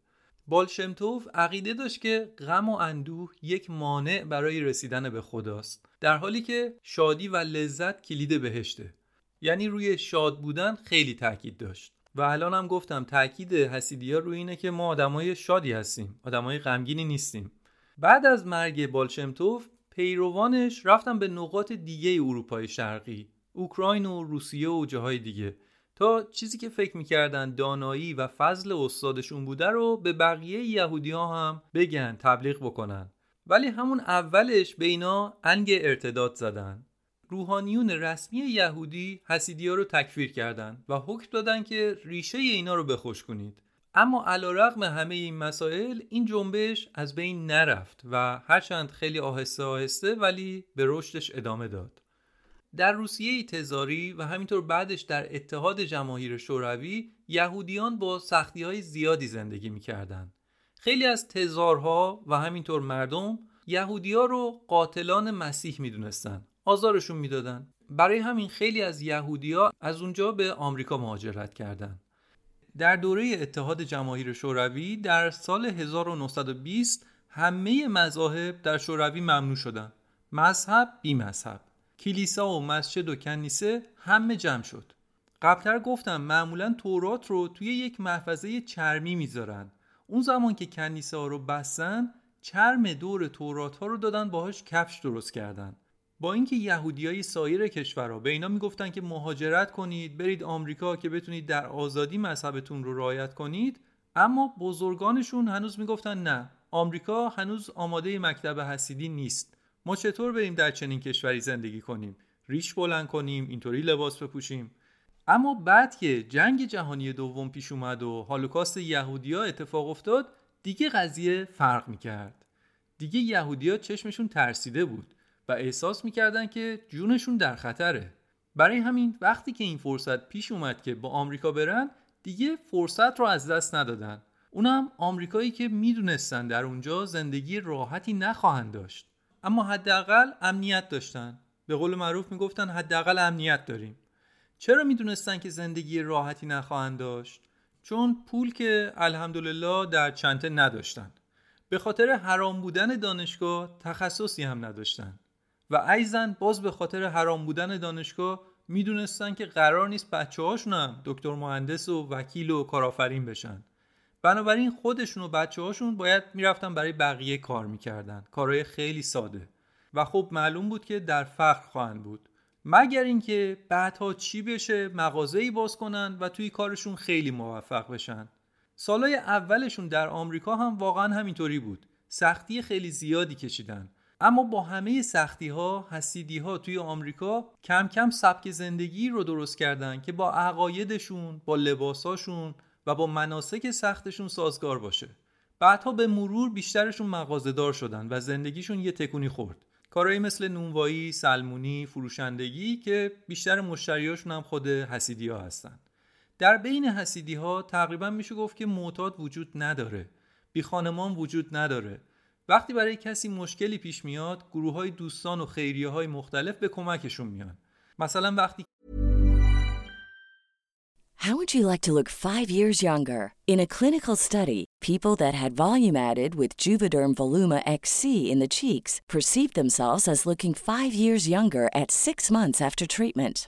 Speaker 1: بالشمتوف عقیده داشت که غم و اندوه یک مانع برای رسیدن به خداست. در حالی که شادی و لذت کلید بهشته. یعنی روی شاد بودن خیلی تاکید داشت. و الان هم گفتم تاکید حسیدیا روی اینه که ما آدمای شادی هستیم آدمای غمگینی نیستیم. بعد از مرگ بالشمتوف پیروانش رفتن به نقاط دیگه اروپای شرقی اوکراین و روسیه و جاهای دیگه. تا چیزی که فکر می‌کردن دانایی و فضل استادشون بوده رو به بقیه یهودی ها هم بگن تبلیغ بکنن. ولی همون اولش به اینا انگ ارتداد زدن. روحانیون رسمی یهودی حسیدی ها رو تکفیر کردند و حکم دادن که ریشه اینا رو بخوش کنید. اما علا رقم همه این مسائل این جنبش از بین نرفت و هرچند خیلی آهسته آهسته ولی به رشدش ادامه داد. در روسیه تزاری و همینطور بعدش در اتحاد جماهیر شوروی یهودیان با سختی های زیادی زندگی می‌کردند. خیلی از تزارها و همینطور مردم یهودیا رو قاتلان مسیح می‌دونستن آزارشون می‌دادن. برای همین خیلی از یهودیا از اونجا به آمریکا مهاجرت کردند. در دوره اتحاد جماهیر شوروی در سال 1920 همه مذاهب در شوروی ممنوع شدند. مذهب بی مذهب. کلیسا و مسجد و کنیسه همه جمع شد. قبلتر گفتم معمولا تورات رو توی یک محفظه چرمی می‌ذارن. اون زمان که کنیسه ها رو بستن چرم دور تورات ها رو دادن باهاش کفش درست کردن. با اینکه یهودیای سایر کشورها به اینا می‌گفتن که مهاجرت کنید برید آمریکا که بتونید در آزادی مذهبتون رو رعایت کنید اما بزرگانشون هنوز می‌گفتن نه. آمریکا هنوز آماده مکتب حسیدی نیست. ما چطور بریم در چنین کشوری زندگی کنیم؟ ریش بلند کنیم اینطوری لباس بپوشیم. اما بعد که جنگ جهانی دوم پیش اومد و هالوکاست یهودیا اتفاق افتاد دیگه قضیه فرق می‌کرد. دیگه یهودیا چشمشون ترسیده بود. و احساس می‌کردن که جونشون در خطره. برای همین وقتی که این فرصت پیش اومد که با آمریکا برن دیگه فرصت رو از دست ندادن. اونم آمریکایی که می‌دونستن در اونجا زندگی راحتی نخواهند داشت. اما حداقل امنیت داشتن. به قول معروف می‌گفتن حداقل امنیت داریم. چرا می‌دونستن که زندگی راحتی نخواهند داشت؟ چون پول که الحمدلله در چنته نداشتن. به خاطر حرام بودن دانشگاه تخصصی هم نداشتن. و ایزن باز به خاطر حرام بودن دانشگاه می‌دونستن که قرار نیست بچه هاشون هم دکتر مهندس و وکیل و کارآفرین بشن. بنابراین خودشون و بچه هاشون باید می‌رفتن برای بقیه کار می‌کردن. کارهای خیلی ساده. و خب معلوم بود که در فقر خواهند بود. مگر اینکه بعدها چی بشه مغازه‌ای باز کنن و توی کارشون خیلی موفق بشن. سالای اولشون در آمریکا هم واقعا همینطوری بود. سختی خیلی زیادی کشیدن. اما با همه سختی ها حسیدی ها توی آمریکا کم کم سبک زندگی رو درست کردن که با عقایدشون با لباساشون و با مناسک سختشون سازگار باشه. بعدها به مرور بیشترشون مغازهدار شدن و زندگیشون یه تکونی خورد. کارهایی مثل نونوایی، سلمونی، فروشندگی که بیشتر مشتریاشون هم خود حسیدی ها هستن. در بین حسیدی ها تقریبا میشه گفت که معتاد وجود نداره. بی خانمان وجود نداره. وقتی برای کسی مشکلی پیش میاد گروه های دوستان و خیریه های مختلف به کمکشون میان مثلا وقتی
Speaker 5: How would you like to look 5 years younger? In a clinical study, people that had volume added with Juvederm Voluma XC in the cheeks perceived themselves as looking 5 years younger at 6 months after treatment.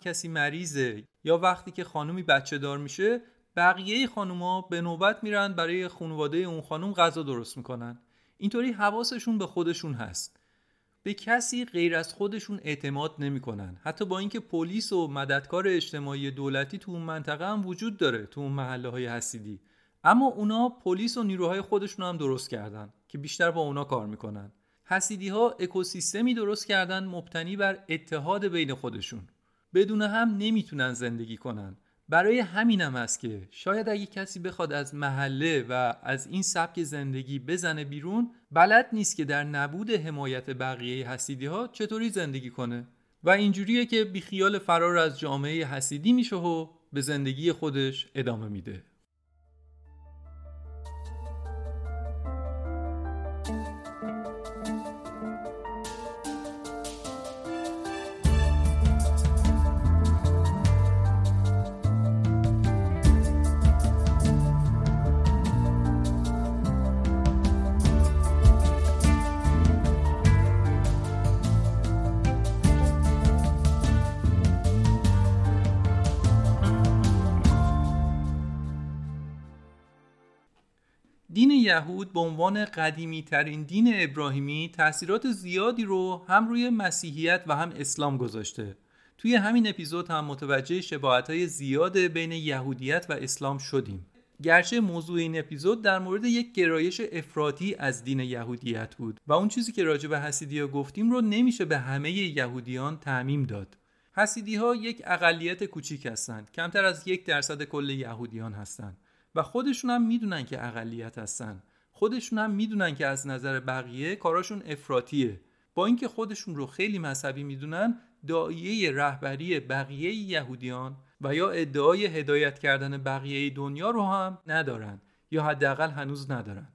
Speaker 1: کسی مریضه. یا وقتی که خانومی بچه دار میشه بقیه خانوما به نوبت میرن برای خانواده اون خانوم غذا درست می‌کنن. اینطوری حواسشون به خودشون هست. به کسی غیر از خودشون اعتماد نمی‌کنن. حتی با اینکه پلیس و مددکار اجتماعی دولتی تو اون منطقه هم وجود داره تو اون محله های حسیدی. اما اونا پلیس و نیروهای خودشون هم درست کردن که بیشتر با اونا کار می‌کنن. حسیدی ها اکوسیستمی درست کردن مبتنی بر اتحاد بین خودشون. بدون هم نمی‌تونن زندگی کنن. برای همینم است که شاید اگه کسی بخواد از محله و از این سبک زندگی بزنه بیرون بلد نیست که در نبود حمایت بقیه حسیدی ها چطوری زندگی کنه. و اینجوریه که بیخیال فرار از جامعه حسیدی میشه و به زندگی خودش ادامه میده. یهود به عنوان قدیمی ترین دین ابراهیمی تاثیرات زیادی رو هم روی مسیحیت و هم اسلام گذاشته. توی همین اپیزود هم متوجه شباهت های زیاد بین یهودیت و اسلام شدیم. گرچه موضوع این اپیزود در مورد یک گرایش افراطی از دین یهودیت بود و اون چیزی که راجع به حسیدی ها گفتیم رو نمیشه به همه یهودیان تعمیم داد. حسیدی ها یک اقلیت کوچیک هستند. کمتر از یک درصد کل یهودیان هستند. و خودشون هم می‌دونن که اقلیت هستن. خودشون هم می‌دونن که از نظر بقیه کاراشون افراطیه. با اینکه خودشون رو خیلی مذهبی می‌دونن دایه رهبری بقیه یهودیان و یا ادعای هدایت کردن بقیه دنیا رو هم ندارن یا حداقل هنوز ندارن.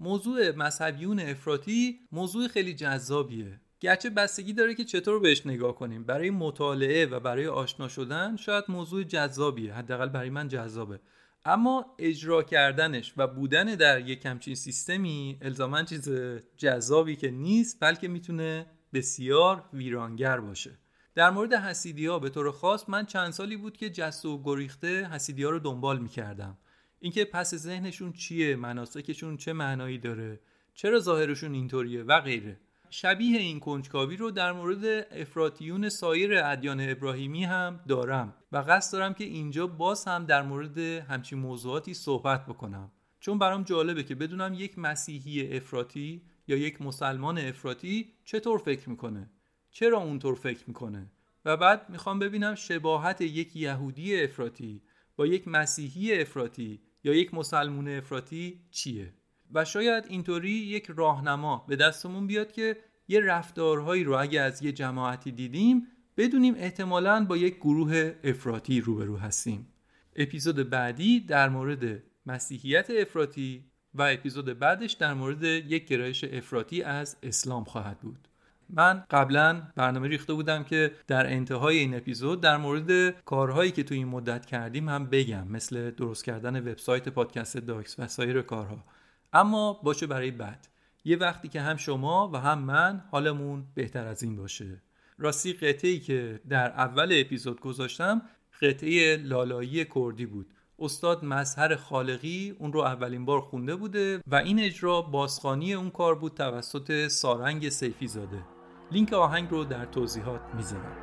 Speaker 1: موضوع مذهبیون افراطی موضوع خیلی جذابیه. گرچه بستگی داره که چطور بهش نگاه کنیم. برای مطالعه و برای آشنا شدن شاید موضوع جذابیه. حداقل برای من جذابه. اما اجرا کردنش و بودن در یک همچین سیستمی الزاما چیز جذابی که نیست بلکه می‌تونه بسیار ویرانگر باشه. در مورد حسیدی ها به طور خاص من چند سالی بود که جست و گریخته حسیدی ها رو دنبال می‌کردم. اینکه پس ذهنشون چیه مناسکشون چه معنایی داره چرا ظاهرشون اینطوریه و غیره. شبیه این کنجکاوی رو در مورد افراتیون سایر ادیان ابراهیمی هم دارم و قصد دارم که اینجا باز هم در مورد همچین موضوعاتی صحبت بکنم. چون برام جالبه که بدونم یک مسیحی افراطی یا یک مسلمان افراطی چطور فکر می‌کنه؟ چرا اونطور فکر می‌کنه؟ و بعد می‌خوام ببینم شباهت یک یهودی افراطی با یک مسیحی افراطی یا یک مسلمون افراطی چیه. و شاید اینطوری یک راهنما به دستمون بیاد که یه رفتارهایی رو اگه از یه جماعتی دیدیم بدونیم احتمالا با یک گروه افراطی روبرو هستیم. اپیزود بعدی در مورد مسیحیت افراطی و اپیزود بعدش در مورد یک گرایش افراطی از اسلام خواهد بود. من قبلا برنامه ریخته بودم که در انتهای این اپیزود در مورد کارهایی که تو این مدت کردیم هم بگم مثل درست کردن وبسایت پادکست داکس و سایر کارها. اما باشه برای بعد. یه وقتی که هم شما و هم من حالمون بهتر از این باشه. راستی قطعی که در اول اپیزود گذاشتم قطعه لالایی کردی بود. استاد مظهر خالقی اون رو اولین بار خونده بوده و این اجرا بازخانی اون کار بود توسط سارنگ سیفی زاده. لینک آهنگ رو در توضیحات می‌ذارم.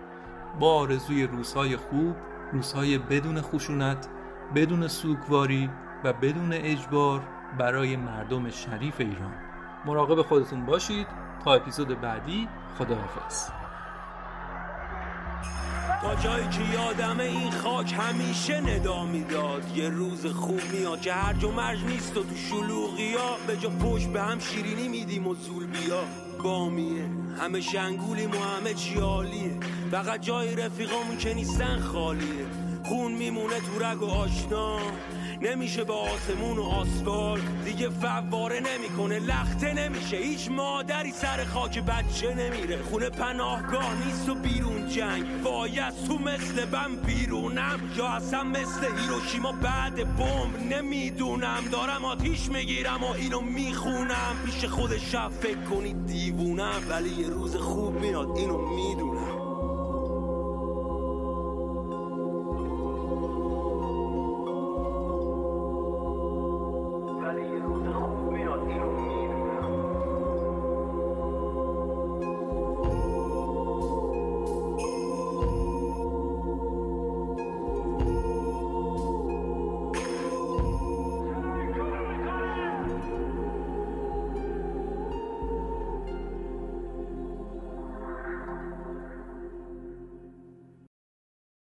Speaker 1: با آرزوی روزهای خوب روزهای بدون خشونت بدون سوگواری و بدون اجبار برای مردم شریف ایران. مراقب خودتون باشید. تا اپیزود بعدی خداحافظ.
Speaker 6: تا جایی که یادم این خاک همیشه ندا می‌داد. یه روز خوب میاد که هرج و مرج نیست و تو شلوغی ها. به جا پشت به هم شیرینی میدیم و زول بیا. بامیه. همه شنگولیم و همه چی عالیه. فقط جای رفیقامون که نیستن خالیه. خون میمونه تو رگ و آشنا. نمیشه به آسمون و آسفال دیگه فواره نمی‌کنه لخته نمیشه. هیچ مادری سر خاک بچه نمیره. خونه پناهگاه نیست و بیرون جنگ. وای تو مثل بم بیرونم. یا اصلا مثل هیروشیما بعد بمب نمی‌دونم. دارم آتیش می‌گیرم و اینو می‌خونم. پیش خود شب فکر کنید دیوونم. ولی یه روز خوب میاد اینو می‌دونم.